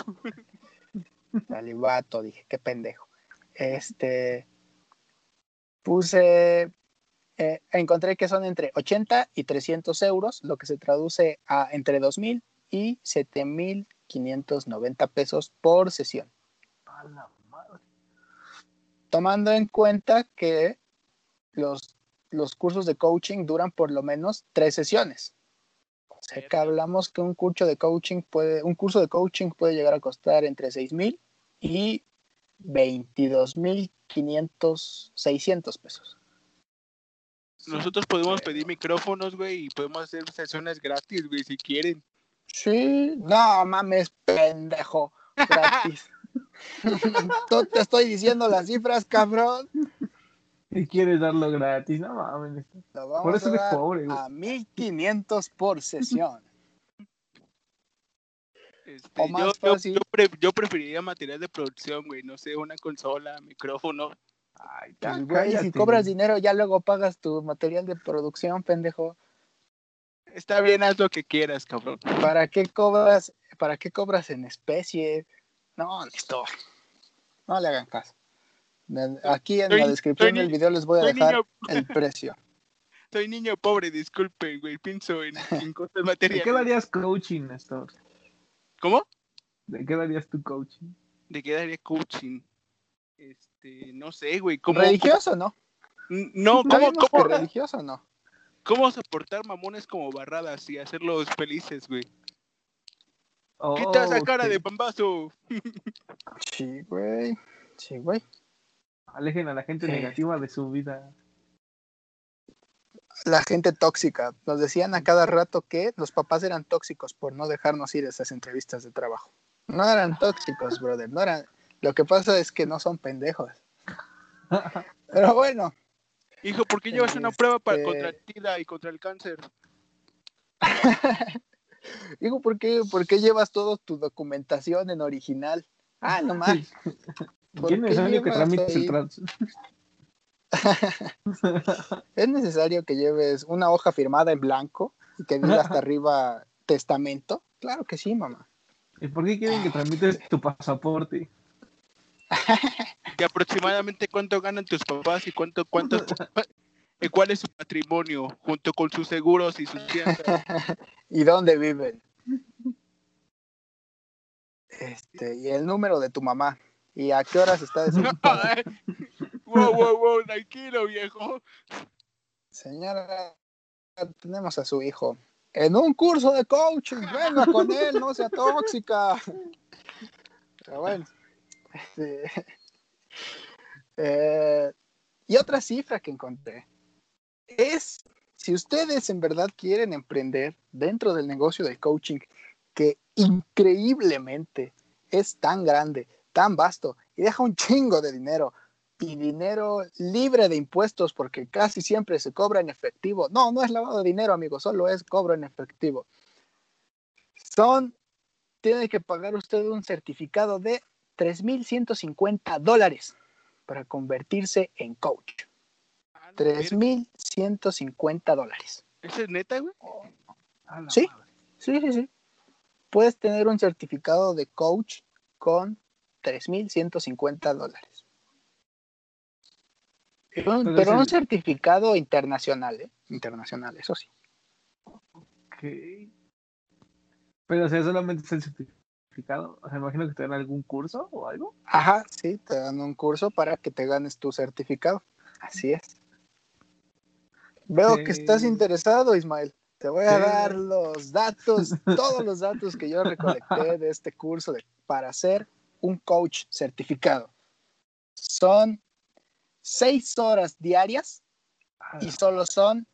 Salivato, dije, qué pendejo. Este. Puse. eh, encontré que son entre 80 y 300 euros, lo que se traduce a entre 2.000 y 7.590 pesos por sesión. A la madre. tomando en cuenta que los, los cursos de coaching duran por lo menos tres sesiones. O sea que hablamos que un curso de coaching puede, un curso de coaching puede llegar a costar entre 6 mil y 22 mil 500, 600 pesos. Nosotros podemos pedir micrófonos, güey, y podemos hacer sesiones gratis, güey, si quieren. Sí, no mames, pendejo, gratis. Te estoy diciendo las cifras, cabrón. Y quieres darlo gratis, no mames. Lo vamos Por eso dar pobre, güey. a 1500 por sesión. Este, O más yo, yo, fácil. yo, pre- yo preferiría material de producción, güey, no sé, una consola, micrófono. Ay, Pues, güey, si cobras dinero, ya luego pagas tu material de producción, pendejo. Está bien, haz lo que quieras, cabrón. ¿Para qué cobras, para qué cobras en especie? No, listo. No le hagan caso. De- Aquí en Soy- la descripción del video les voy a dejar niño- el precio. Soy niño pobre, disculpen, güey, pienso en, en cosas ¿De materiales. qué darías coaching, Néstor? ¿Cómo? ¿De qué darías tu coaching? ¿De qué daría coaching? Este, no sé, güey, ¿cómo? ¿Religioso no? cómo- no, ¿Ya ¿cómo, cómo, religioso no? cómo soportar mamones como barradas y hacerlos felices, güey? Oh, Quita esa cara de bambazo. Sí, güey. Sí, güey. Alejen a la gente Sí. negativa de su vida. La gente tóxica. Nos decían a cada rato que los papás eran tóxicos por no dejarnos ir a esas entrevistas de trabajo. No eran tóxicos, brother. No eran. Lo que pasa es que no son pendejos. Pero bueno, Hijo, ¿por qué llevas una prueba para Este- contra el SIDA y contra el cáncer? Digo, ¿por qué, ¿por qué llevas toda tu documentación en original? Ah, no más. ¿Por ¿Quién qué es necesario que tramites el trans? Es necesario que lleves una hoja firmada en blanco y que diga hasta arriba testamento. Claro que sí, mamá. ¿Y por qué quieren que tramites tu pasaporte? ¿Y aproximadamente cuánto ganan tus papás y cuánto, cuánto, y cuál es su patrimonio junto con sus seguros y sus fianzas? ¿Y dónde viven? Este, y el número de tu mamá. ¿Y a qué horas está desocupada? wow, wow, wow, tranquilo, viejo. Señora, tenemos a su hijo en un curso de coaching. Venga con él, no sea tóxica. Pero bueno. este, eh, y otra cifra que encontré es si ustedes en verdad quieren emprender dentro del negocio del coaching, que increíblemente es tan grande, tan vasto y deja un chingo de dinero y dinero libre de impuestos porque casi siempre se cobra en efectivo. No, no es lavado de dinero, amigo, solo es cobro en efectivo. Son, tiene que pagar usted un certificado de 3.150 dólares para convertirse en coach. Ah, 3.150 dólares. ¿Eso es neta, güey? La Sí. Sí, sí, sí. Puedes tener un certificado de coach con 3.150 dólares. Pero, un el- certificado internacional, ¿eh? Internacional, eso sí. Ok. Pero, o sea, solamente es el certificado. O sea, imagino que te dan algún curso o algo. Ajá, sí, te dan un curso para que te ganes tu certificado. Así es. Veo que estás interesado, Ismael. Te voy a Sí. dar los datos, todos los datos que yo recolecté de este curso de, para ser un coach certificado. Son seis horas diarias y solo son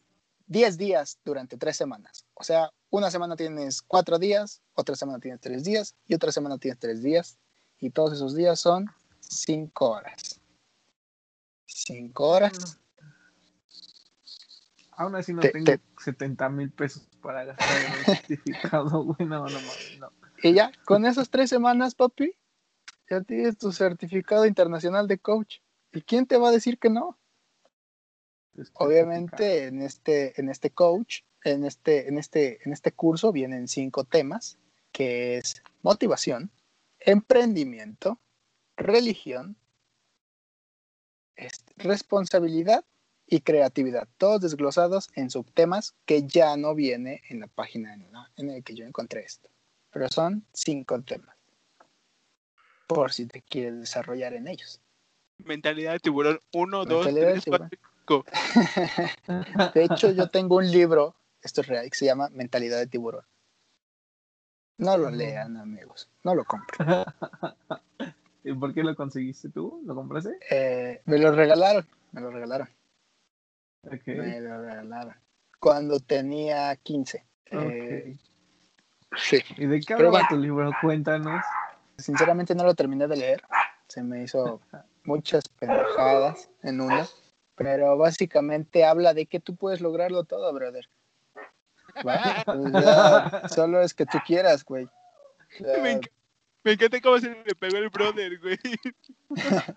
10 días durante tres semanas. O sea, una semana tienes cuatro días, otra semana tienes tres días y otra semana tienes tres días. Y todos esos días son cinco horas. Cinco horas. Aún así no Te- tengo te- 70 mil pesos para gastar en el certificado, güey. No, no, no. Y ya, con esas tres semanas, papi, ya tienes tu certificado internacional de coach. ¿Y quién te va a decir que no? Este Obviamente en este, en este coach, en este, en, este, en este curso vienen cinco temas, que es motivación, emprendimiento, religión, este, responsabilidad y creatividad, todos desglosados en subtemas que ya no viene en la página en, la- en el que yo encontré esto. Pero son cinco temas, por si te quieres desarrollar en ellos. Mentalidad de tiburón. Uno, dos, Mentalidad de tres, tiburón. cuatro. De hecho, yo tengo un libro, esto es real, que se llama Mentalidad de tiburón. No lo lean, amigos. No lo compren. ¿Y por qué lo conseguiste tú? ¿Lo compraste? Eh, me lo regalaron. Me lo regalaron. Me lo regalaron. Cuando tenía 15. Eh, sí. ¿Y de qué bueno. tu libro? Cuéntanos. Sinceramente no lo terminé de leer. Se me hizo muchas pendejadas en uno. Pero básicamente habla de que tú puedes lograrlo todo, brother. Sea, solo es que tú quieras, güey. Me, enc- me encanta cómo se le pegó el brother, güey.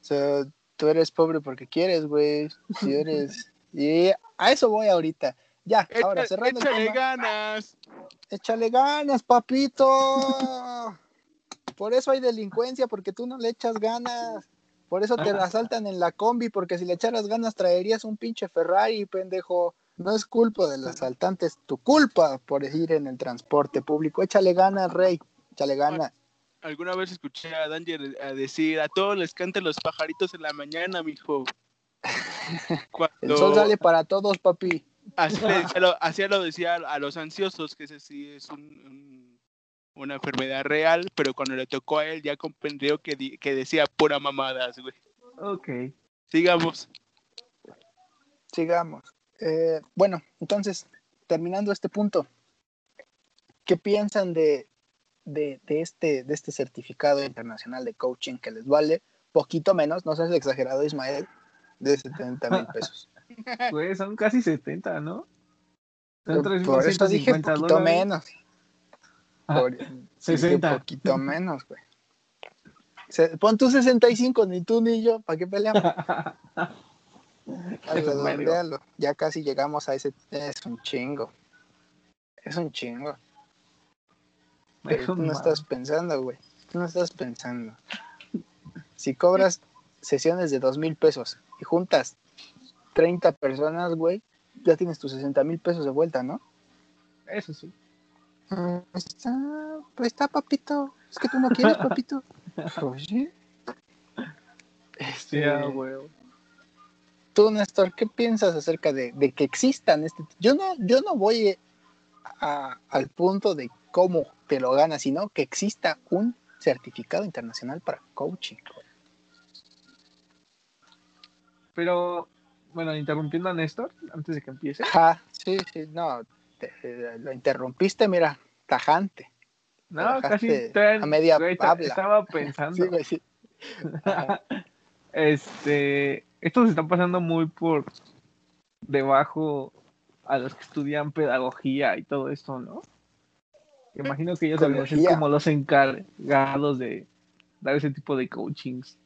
O sea, tú eres pobre porque quieres, güey. Si eres. Y a eso voy ahorita. Ya, ahora Échale, cerrando el échale tema. ganas. Échale ganas, papito. Por eso hay delincuencia, porque tú no le echas ganas. Por eso te asaltan en la combi, porque si le echaras ganas traerías un pinche Ferrari, pendejo. No es culpa del asaltante, es tu culpa por ir en el transporte público. Échale ganas, rey. Échale ganas. Alguna vez escuché a Danger a decir, a todos les cantan los pajaritos en la mañana, mijo. Cuando El sol sale para todos, papi. así, lo, así lo decía a los ansiosos, que ese sí es un- un- una enfermedad real, pero cuando le tocó a él ya comprendió que, di- que decía pura mamadas, güey. Ok. Sigamos. Sigamos. Eh, bueno, entonces, terminando este punto, ¿qué piensan de, de, de este, de este certificado internacional de coaching que les vale poquito menos, no seas exagerado Ismael, de 70 mil pesos. Güey, son casi 70, ¿no? Son Por eso dije 350 poquito dólares. menos. Ah, Por- dije 60. poquito menos, güey. Se- Pon tú 65, ni tú ni yo, ¿para qué peleamos? Redondealo. Ya casi llegamos a ese. Es un chingo. Es un chingo. Pero tú no estás pensando, güey. Tú no estás pensando. Si cobras sesiones de dos mil pesos y juntas 30 personas, güey, ya tienes tus 60 mil pesos de vuelta, ¿no? Eso sí. Mm, Está, pues está, papito. Es que tú no quieres, papito. Pues sí. Sí, Este, ah, tú, Néstor, ¿qué piensas acerca de, de que existan este? Yo no, yo no voy a- al punto de cómo te lo ganas, sino que exista un certificado internacional para coaching. Pero, bueno, interrumpiendo a Néstor, antes de que empiece. Ajá, sí, sí, no, te- te- lo interrumpiste, mira, tajante. No, casi a media güey. Estaba pensando. Sí, güey, sí. Ajá. este, esto se está pasando muy por debajo a los que estudian pedagogía y todo esto, ¿no? Imagino que ellos deberían ser como los encargados de dar ese tipo de coachings.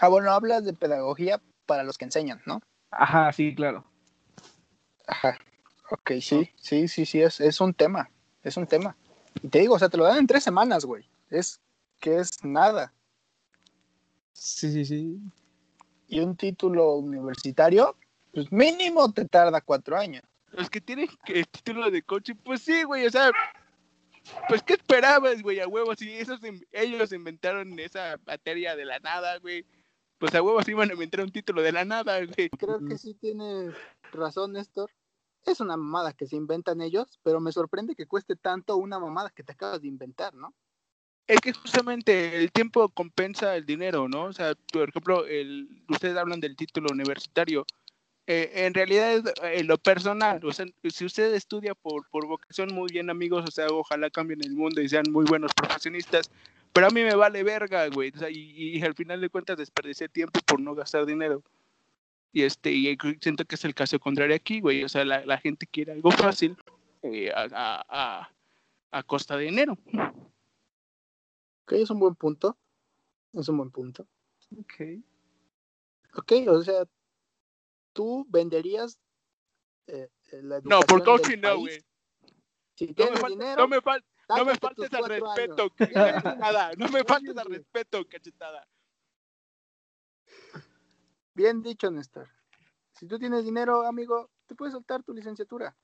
Ah, bueno, hablas de pedagogía para los que enseñan, ¿no? Ajá, sí, claro. Ajá. Ok, sí, sí, sí, sí, es, es un tema, es un tema. Y te digo, o sea, te lo dan en tres semanas, güey. Es que es nada. Sí, sí, sí. Y un título universitario, pues mínimo te tarda cuatro años. Los que tienen el título de coaching, pues sí, güey, o sea, pues ¿qué esperabas, güey? A huevos, si esos ellos inventaron esa materia de la nada, güey, pues a huevos iban a inventar un título de la nada, güey. Creo que sí tiene razón, Néstor. Es una mamada que se inventan ellos, pero me sorprende que cueste tanto una mamada que te acabas de inventar, ¿no? Es que justamente el tiempo compensa el dinero, ¿no? O sea, por ejemplo, el, ustedes hablan del título universitario. Eh, en realidad es eh, lo personal, o sea, si usted estudia por, por vocación, muy bien amigos, o sea, ojalá cambien el mundo y sean muy buenos profesionistas, pero a mí me vale verga, güey, o sea, y, y al final de cuentas desperdicié tiempo por no gastar dinero. Y este, y siento que es el caso contrario aquí, güey, o sea, la, la gente quiere algo fácil eh, a, a, a, a costa de dinero. Ok, es un buen punto. Es un buen punto. Ok. Ok, o sea, tú venderías eh, eh, la No, por coaching no, güey. Si No me, tienes falta- dinero, no me fal- no me faltes al respeto, cachetada. No me faltes al respeto, cachetada. Bien dicho, Néstor. Si tú tienes dinero, amigo, te puedes soltar tu licenciatura.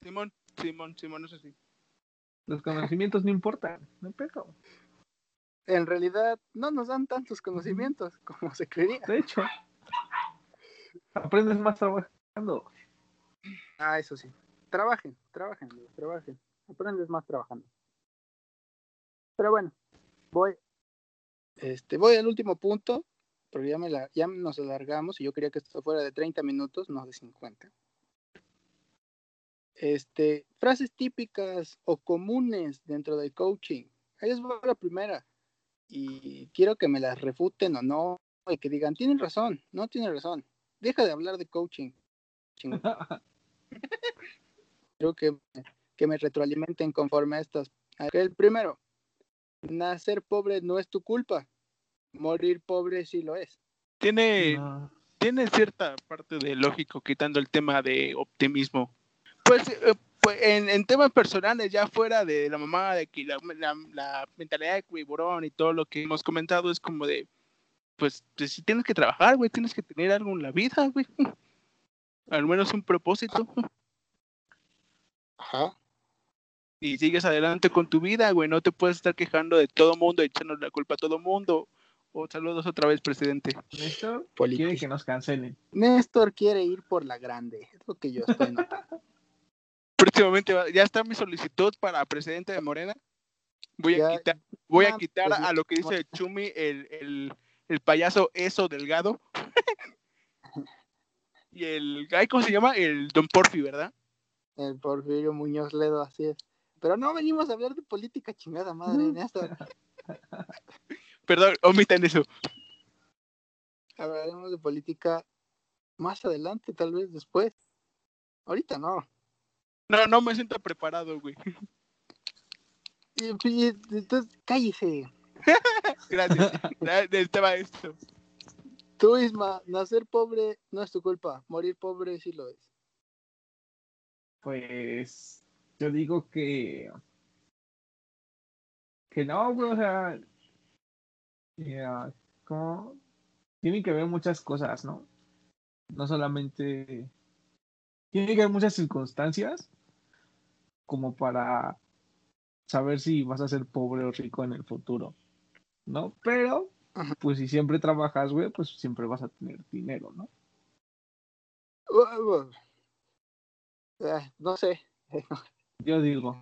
Simón, Simón, Simón, eso sí. Los conocimientos no importan. No hay pedo. En realidad, no nos dan tantos conocimientos como se creería. De hecho, aprendes más trabajando. Ah, eso sí. Trabajen, trabajen, amigos, trabajen. Aprendes más trabajando. Pero bueno, voy. Este, voy al último punto, porque ya, me la, ya nos alargamos y yo quería que esto fuera de 30 minutos, no de 50. Este, frases típicas o comunes dentro del coaching. Ahí va la primera. Y quiero que me las refuten o no, y que digan, tienen razón, no tienen razón. Deja de hablar de coaching. Creo que, que me retroalimenten conforme a estas. El primero, nacer pobre no es tu culpa. Morir pobre sí lo es. Tiene, No. tiene cierta parte de lógico quitando el tema de optimismo. Pues, eh, pues, en, en temas personales, ya fuera de la mamá, de que la, la- la mentalidad de cuiburón y todo lo que hemos comentado, es como de, pues, pues si tienes que trabajar, güey, tienes que tener algo en la vida, güey. Al menos un propósito. Ajá. y sigues adelante con tu vida, güey. No te puedes estar quejando de todo mundo, echando la culpa a todo mundo. O saludos otra vez, presidente. Néstor quiere que nos cancelen. Néstor quiere ir por la grande. Es lo que yo estoy notando. Próximamente va- ya está mi solicitud para presidente de Morena. Voy a quitar, voy a quitar pues, a lo que dice Chumi, el, el, el payaso eso delgado. y el, ay, ¿cómo se llama? El Don Porfi, ¿verdad? El Porfirio Muñoz Ledo, así es. Pero no venimos a hablar de política, chingada madre, Néstor. Perdón, omitan eso. Hablaremos de política más adelante, tal vez después. Ahorita no. No, no me siento preparado, güey. Entonces, cállese. Gracias. Tema esto. Tú, Isma, nacer pobre no es tu culpa. Morir pobre sí lo es. Pues yo digo que que no, güey, o sea, como tiene que ver muchas cosas, ¿no? No solamente tiene que haber muchas circunstancias como para saber si vas a ser pobre o rico en el futuro, ¿no? Pero Ajá. pues si siempre trabajas, güey, pues siempre vas a tener dinero, ¿no? Uh, uh, eh, no sé, Yo digo,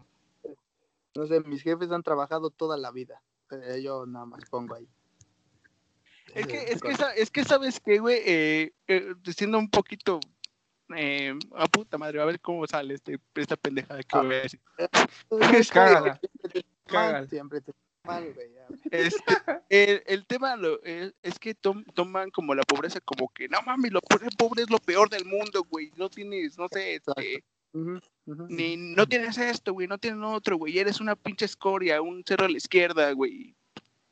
no sé, mis jefes han trabajado toda la vida. Eh, yo nada más pongo ahí. Es que, Eh, es que, es que sabes que, güey, eh, eh, siendo un poquito eh, a puta madre, a ver cómo sale este, esta pendejada que Ah. voy a decir. Es Cágala. siempre te- Cágala. Siempre te mal, güey. Este, el, el tema lo, es, es que tom- toman como la pobreza como que, no mames, lo pobre, pobre es lo peor del mundo, güey. No tienes, no sé, este, ni, no tienes esto, güey, no tienes otro, güey. Eres una pinche escoria, un cerro a la izquierda, güey.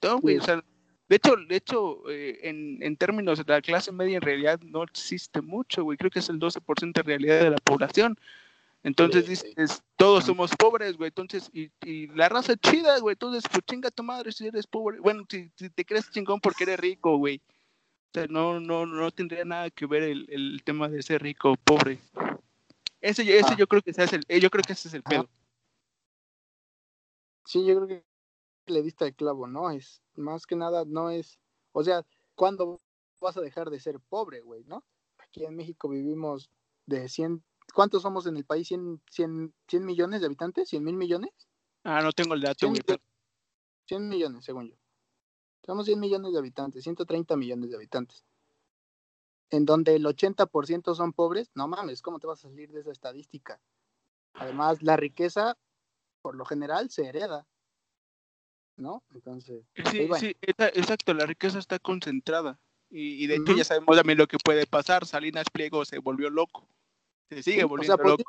No, güey, Sí. o sea, de hecho, de hecho eh, en, en términos de la clase media en realidad no existe mucho, güey. Creo que es el 12% en realidad de la población. Entonces dices, todos somos pobres, güey. Entonces, y, y la raza chida, güey. Entonces, pues chinga tu madre si eres pobre. Bueno, si, si te crees chingón porque eres rico, güey. O sea, no, no, no tendría nada que ver el, el tema de ser rico o pobre. Ese, ese Ah. yo creo que ese es el, eh, yo creo que ese es el pedo. Sí, yo creo que le diste el clavo, ¿no? Es más que nada, no es, o sea, ¿cuándo vas a dejar de ser pobre, güey, no? Aquí en México vivimos de 100, ¿cuántos somos en el país? ¿100, 100, 100 millones de habitantes? ¿100 mil millones? Ah, no tengo el dato, 100 güey. millones, 100 millones, según yo. Somos 100 millones de habitantes, 130 millones de habitantes. En donde el 80% son pobres, no mames, ¿cómo te vas a salir de esa estadística? Además, la riqueza, por lo general, se hereda, ¿no? Entonces, Sí, bueno. sí, exacto, la riqueza está concentrada. Y, y de hecho ya sabemos también lo que puede pasar. Salinas Pliego se volvió loco. Se sigue Sí, o volviendo sea, loco.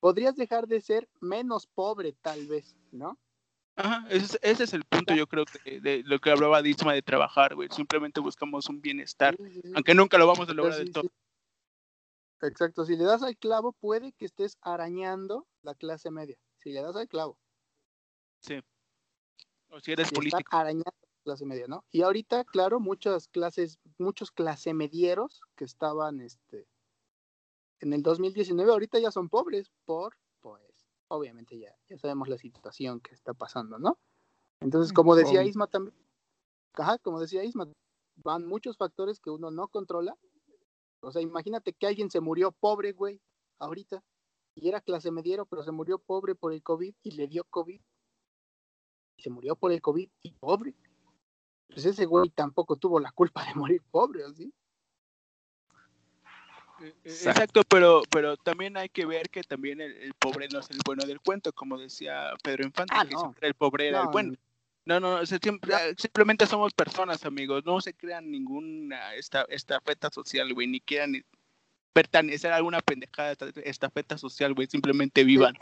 podrías dejar de ser menos pobre, tal vez, ¿no? Ajá, ese, es- ese es el punto, yo creo, que de lo que hablaba Disma de trabajar, güey. Simplemente buscamos un bienestar. Sí, sí, sí. Aunque nunca lo vamos a lograr sí, del todo. sí. Exacto, si le das al clavo, puede que estés arañando la clase media. Si le das al clavo, O si eres político. arañando clase media, ¿no? Y ahorita, claro, muchas clases, muchos clase medieros que estaban este, en el 2019, ahorita ya son pobres por, pues, obviamente ya, ya sabemos la situación que está pasando, ¿no? Entonces, como decía. Isma también, ajá, como decía Isma, van muchos factores que uno no controla. O sea, imagínate que alguien se murió pobre, güey, ahorita, y era clase mediero, pero se murió pobre por el COVID y le dio COVID. Se murió por el COVID y pobre. Pues ese güey tampoco tuvo la culpa de morir pobre, ¿o sí? Eh, eh, Exacto. Exacto, pero, pero también hay que ver que también el, el pobre no es el bueno del cuento, como decía Pedro Infante, Ah, que no. siempre el pobre era el No, bueno. No, no, o sea, siempre- simplemente somos personas, amigos. No se crean ninguna esta, estafeta social, güey. Ni quieran ni pertenecer a alguna pendejada esta- estafeta social, güey. Simplemente vivan.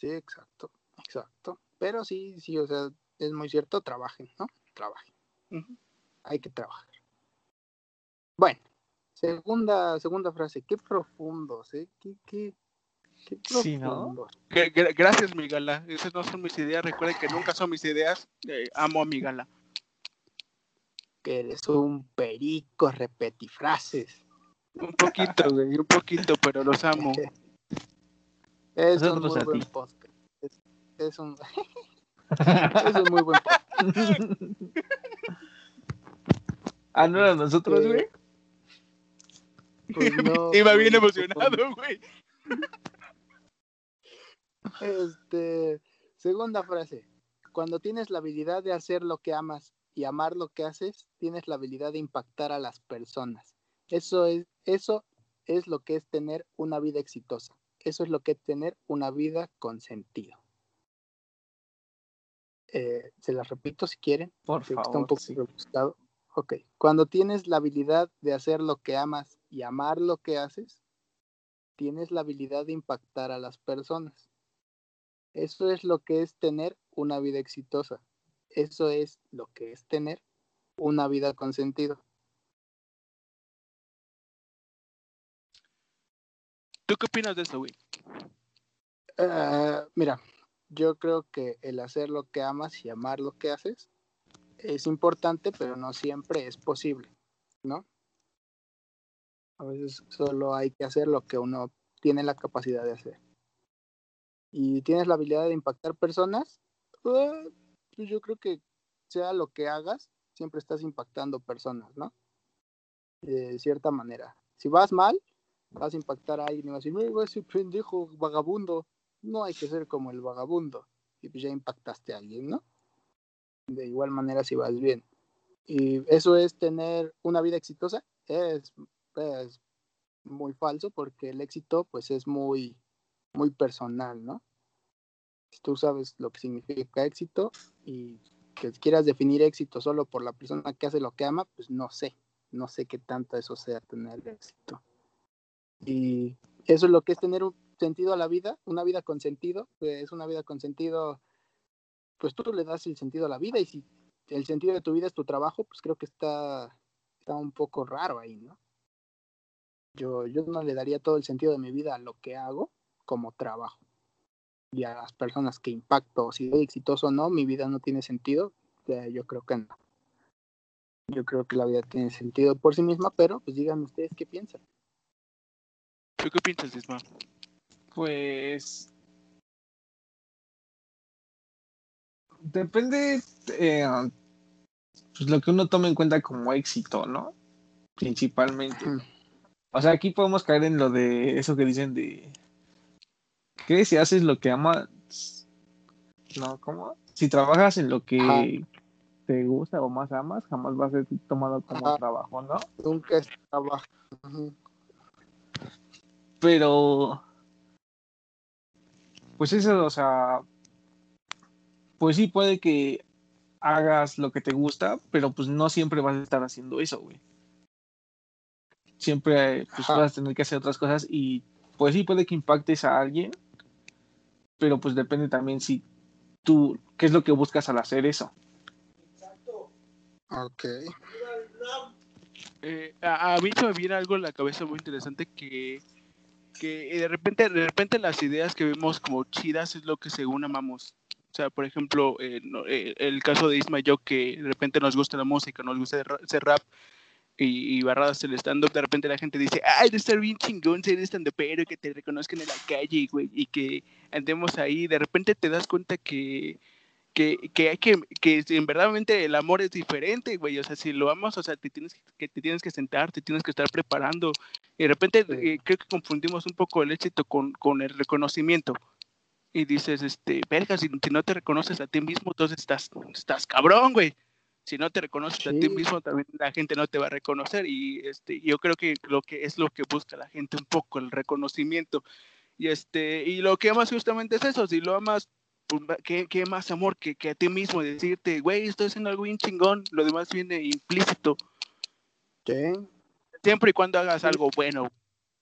Sí, exacto, exacto. Pero sí, sí, o sea, es muy cierto, trabajen, ¿no? Trabajen. Hay que trabajar. Bueno, segunda, segunda frase, qué profundos, ¿eh? Qué, qué, qué Sí, ¿no? profundos. Gra- gra- Gracias, mi gala. Esas no son mis ideas. Recuerden que nunca son mis ideas. Eh, amo a mi gala. Que eres un perico repetifrases. Un poquito, güey. Un poquito, pero los amo. Es un muy a buen ti. podcast. Es, un, es un muy buen ah, no eran nosotros, Eh, güey. Pues no, Iba bien emocionado, güey. Este, segunda frase. Cuando tienes la habilidad de hacer lo que amas y amar lo que haces, tienes la habilidad de impactar a las personas. Eso es, eso es lo que es tener una vida exitosa. Eso es lo que es tener una vida con sentido. Eh, se las repito si quieren, Por creo que está un favor, poco sí. rebuscado. ok, cuando tienes la habilidad de hacer lo que amas y amar lo que haces, tienes la habilidad de impactar a las personas. Eso es lo que es tener una vida exitosa. Eso es lo que es tener una vida con sentido. ¿Tú qué opinas de eso, güey? Ah, mira, yo creo que el hacer lo que amas y amar lo que haces es importante, pero no siempre es posible, ¿no? A veces solo hay que hacer lo que uno tiene la capacidad de hacer. Y tienes la habilidad de impactar personas, ah, pues yo creo que sea lo que hagas, siempre estás impactando personas, ¿no? De cierta manera. Si vas mal, vas a impactar a alguien y vas a decir, "Mira, ese pendejo vagabundo. No hay que ser como el vagabundo. Y pues ya impactaste a alguien, ¿no? De igual manera si vas bien. Y eso es tener una vida exitosa. Es, es muy falso porque el éxito pues es muy, muy personal, ¿no? Si tú sabes lo que significa éxito y que quieras definir éxito solo por la persona que hace lo que ama, pues no sé. No sé qué tanto eso sea tener éxito. Y eso es lo que es tener un sentido a la vida, una vida con sentido, pues una vida con sentido, pues tú le das el sentido a la vida y si el sentido de tu vida es tu trabajo, pues creo que está, está un poco raro ahí, ¿no? Yo, yo no le daría todo el sentido de mi vida a lo que hago como trabajo. Y a las personas que impacto, si soy exitoso o no, mi vida no tiene sentido, eh, yo creo que no. Yo creo que la vida tiene sentido por sí misma, pero pues díganme ustedes qué piensan. ¿Tú qué piensas, Isma? Pues. Depende. eh, pues lo que uno tome en cuenta como éxito, ¿no? Principalmente. O sea, aquí podemos caer en lo de eso que dicen de. ¿Qué? Si haces lo que amas. No, ¿cómo? Si trabajas en lo que Ajá. te gusta o más amas, jamás va a ser tomado como Ajá. trabajo, ¿no? Nunca es trabajo. Pero. Pues eso, o sea. Pues sí, puede que hagas lo que te gusta, pero pues no siempre vas a estar haciendo eso, güey. Siempre pues, Ajá. vas a tener que hacer otras cosas y pues sí puede que impactes a alguien, pero pues depende también si tú, qué es lo que buscas al hacer eso. Ok. Eh, a, a mí se me viene algo en la cabeza muy interesante que, que de repente de repente las ideas que vemos como chidas es lo que según amamos. O sea, por ejemplo, eh, no- eh, el caso de Isma y yo, que de repente nos gusta la música, nos gusta hacer rap y, y barradas el stand-up, de repente la gente dice, ay, de estar bien chingón ser stand-upero, que te reconozcan en la calle, güey, y que andemos ahí. De repente te das cuenta que, que, que hay que, que en verdad el amor es diferente, güey. O sea, si lo amas, o sea, te tienes que, te tienes que sentar, te tienes que estar preparando. Y de repente Sí. eh, creo que confundimos un poco el éxito con, con el reconocimiento. Y dices, este, verga, si, si no te reconoces a ti mismo, entonces estás, estás cabrón, güey. Si no te reconoces a ti Sí. mismo, también la gente no te va a reconocer. Y este, yo creo que lo que es lo que busca la gente un poco, el reconocimiento. Y este, y lo que amas justamente es eso, si lo amas, pues, ¿qué, qué más amor que, que a ti mismo? Decirte, güey, estoy haciendo algo bien chingón, lo demás viene implícito, Sí. Siempre y cuando hagas algo bueno.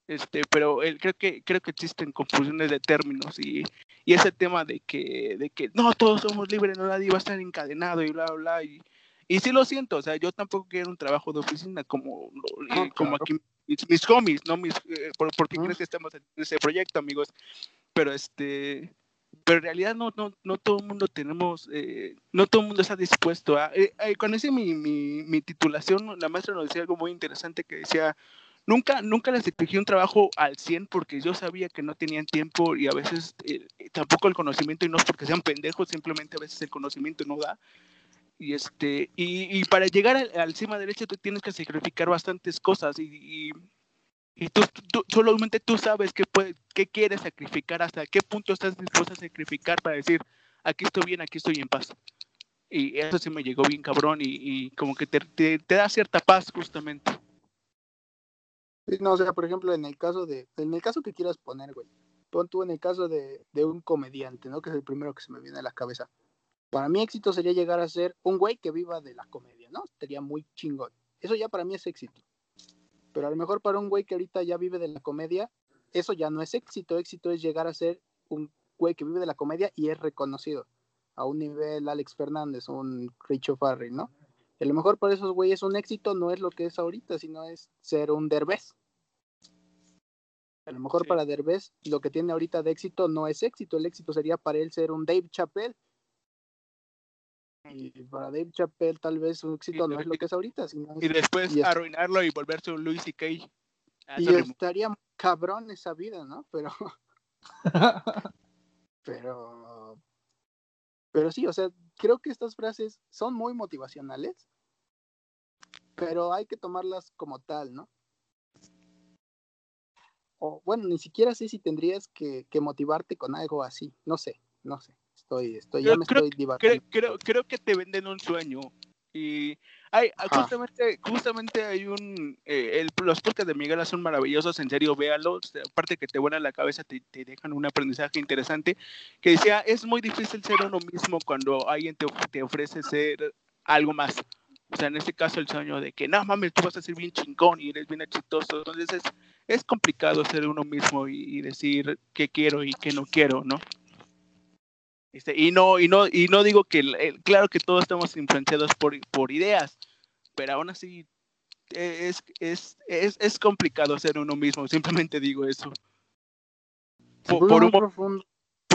Este, pero el, creo que creo que existen confusiones de términos y, y ese tema de que, de que no, todos somos libres, no nadie va a estar encadenado y bla, bla, bla. Y, y sí lo siento, o sea, yo tampoco quiero un trabajo de oficina como, No, eh, como claro. aquí mis, mis homies, ¿no? Mis, eh, por, ¿Por qué crees que estamos en ese proyecto, amigos? Pero este, pero en realidad no, no, no todo el mundo tenemos, eh, no todo el mundo está dispuesto a... eh, eh, cuando hice mi, mi, mi titulación, la maestra nos decía algo muy interesante que decía, nunca, nunca les exigí un trabajo al 100 porque yo sabía que no tenían tiempo y a veces eh, tampoco el conocimiento, y no es porque sean pendejos, simplemente a veces el conocimiento no da. Y, este, y, y para llegar al, al cima derecha tú tienes que sacrificar bastantes cosas y, y, y tú, solamente tú sabes qué, puede, qué quieres sacrificar, hasta qué punto estás dispuesto a sacrificar para decir, aquí estoy bien, aquí estoy en paz. Y eso sí me llegó bien cabrón y, como que te, da cierta paz justamente. No, o sea, por ejemplo, en el caso de, en el caso que quieras poner, güey, pon tú en el caso de, de un comediante, ¿no? Que es el primero que se me viene a la cabeza. Para mí éxito sería llegar a ser un güey que viva de la comedia, ¿no? ¿no? Sería muy chingón. Eso ya para mí es éxito. Pero a lo mejor para un güey que ahorita ya vive de la comedia, eso ya no es éxito. Éxito es llegar a ser un güey que vive de la comedia y es reconocido. A un nivel Alex Fernández, un Richo Farrell, ¿no? A lo mejor para esos güeyes un éxito no es lo que es ahorita, sino es ser un derbez. A lo mejor Sí. para Derbez lo que tiene ahorita de éxito no es éxito, el éxito sería para él ser un Dave Chappelle. Y para Dave Chappelle tal vez su éxito no es lo que es ahorita, sino Y es- después y es- arruinarlo y volverse un Louis C.K. Ah, y estaría muy cabrón esa vida, ¿no? Pero, pero, pero sí, o sea, creo que estas frases son muy motivacionales, pero hay que tomarlas como tal, ¿no? O bueno, ni siquiera sé si tendrías que, que motivarte con algo así, no sé, no sé, estoy, estoy, ya me creo- estoy divagando. creo, creo, creo que te venden un sueño. Y hay, Ajá. justamente, justamente hay un. eh, el- los podcasts de Miguel son maravillosos, en serio, véalos. Aparte que te vuelan la cabeza, te, te dejan un aprendizaje interesante. Que decía: es muy difícil ser uno mismo cuando alguien te, te ofrece ser algo más. O sea, en este caso, el sueño de que no mames, tú vas a ser bien chingón y eres bien exitoso. Entonces, es, es complicado ser uno mismo y, y decir qué quiero y qué no quiero, ¿no? Este, y no, y no, y no digo que el- claro que todos estamos influenciados por, por ideas, pero aún así eh, es, es, es, es complicado ser uno mismo, simplemente digo eso. Por, por un, por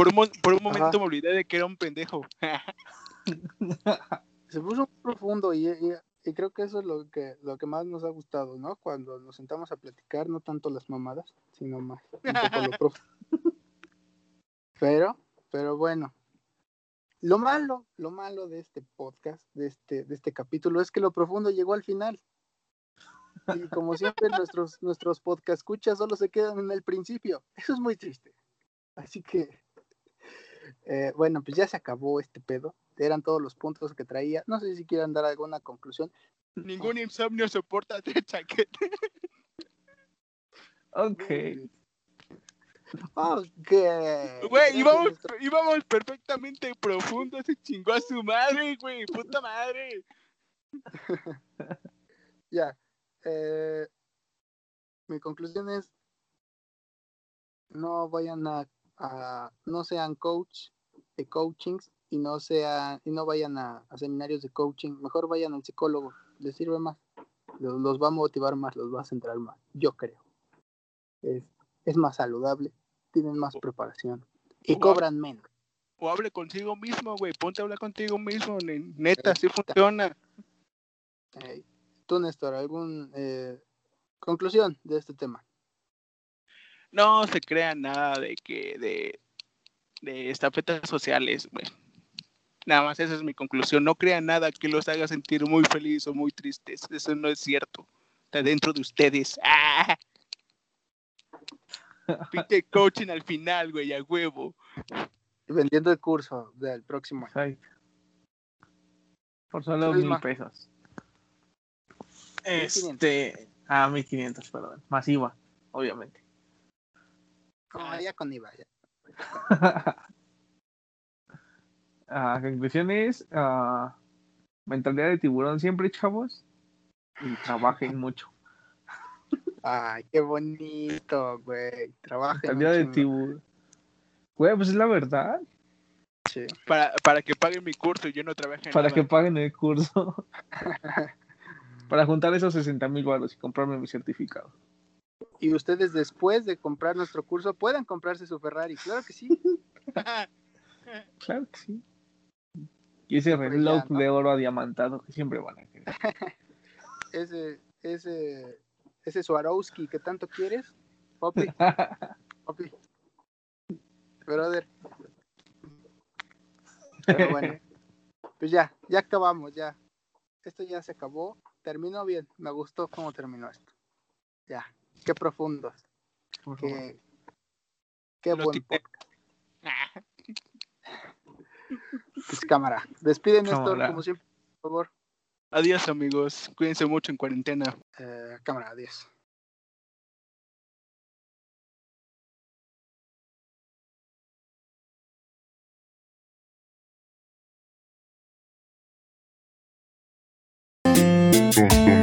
un por un Ajá. momento me olvidé de que era un pendejo. se puso muy profundo y, y- y creo que eso es lo que, lo que más nos ha gustado, ¿no? Cuando nos sentamos a platicar, no tanto las mamadas, sino más un poco lo profundo. Pero, pero bueno, lo malo, lo malo de este podcast, de este, de este capítulo, es que lo profundo llegó al final. Y como siempre, nuestros, nuestros podcast escuchas solo se quedan en el principio. Eso es muy triste. Así que, eh, bueno, pues ya se acabó este pedo. Eran todos los puntos que traía. No sé si quieran dar alguna conclusión. Ningún insomnio soporta tres chaquetes. ok. Ok. Güey, íbamos, íbamos perfectamente profundo, se chingó a su madre, güey, puta madre. Ya. eh, mi conclusión es no vayan a, a- no sean coach de coachings y no sean y no vayan a, a seminarios de coaching, mejor vayan al psicólogo, les sirve más, los, los va a motivar más, los va a centrar más, yo creo. Es, es más saludable, tienen más preparación y cobran menos. O hable consigo mismo, güey, ponte a hablar contigo mismo, ne- neta, sí funciona. Ey, Tú, Néstor, ¿algún eh, conclusión de este tema? No se crean nada de que, de, de estafetas sociales, güey. Nada más esa es mi conclusión. No crean nada que los haga sentir muy feliz o muy tristes. Eso no es cierto. Está dentro de ustedes. ¡Ah! Pinche coaching al final, güey, a huevo. Vendiendo el curso del próximo año. Por solo mil pesos. 1500. Este. Ah, 1500, perdón. Masiva, obviamente. Ah, ya con IVA. ya. Ah, conclusiones. ah, mentalidad de tiburón siempre, chavos. Y trabajen mucho. Ay, qué bonito, güey. Trabaja. Mentalidad de tiburón. Güey, pues es la verdad. Para, para que paguen mi curso y yo no trabaje en Para nada. que paguen el curso. para juntar esos 60 mil baros y comprarme mi certificado. Y ustedes después de comprar nuestro curso puedan comprarse su Ferrari. Claro que sí. Claro que sí. Y ese Pues reloj ya, ¿no? de oro adiamantado que siempre van a querer. Ese, ese, ese Swarovski que tanto quieres. Papi, papi. Brother. Pero bueno. Pues ya, ya acabamos, ya. Esto ya se acabó. Terminó bien. Me gustó cómo terminó esto. Ya. Qué profundos. Favor. Qué, qué Lo buen podcast. Pues, cámara. Despide, Néstor, Cámara. como siempre, por favor. Adiós, amigos. Cuídense mucho en cuarentena. Eh, cámara, adiós. tum, tum.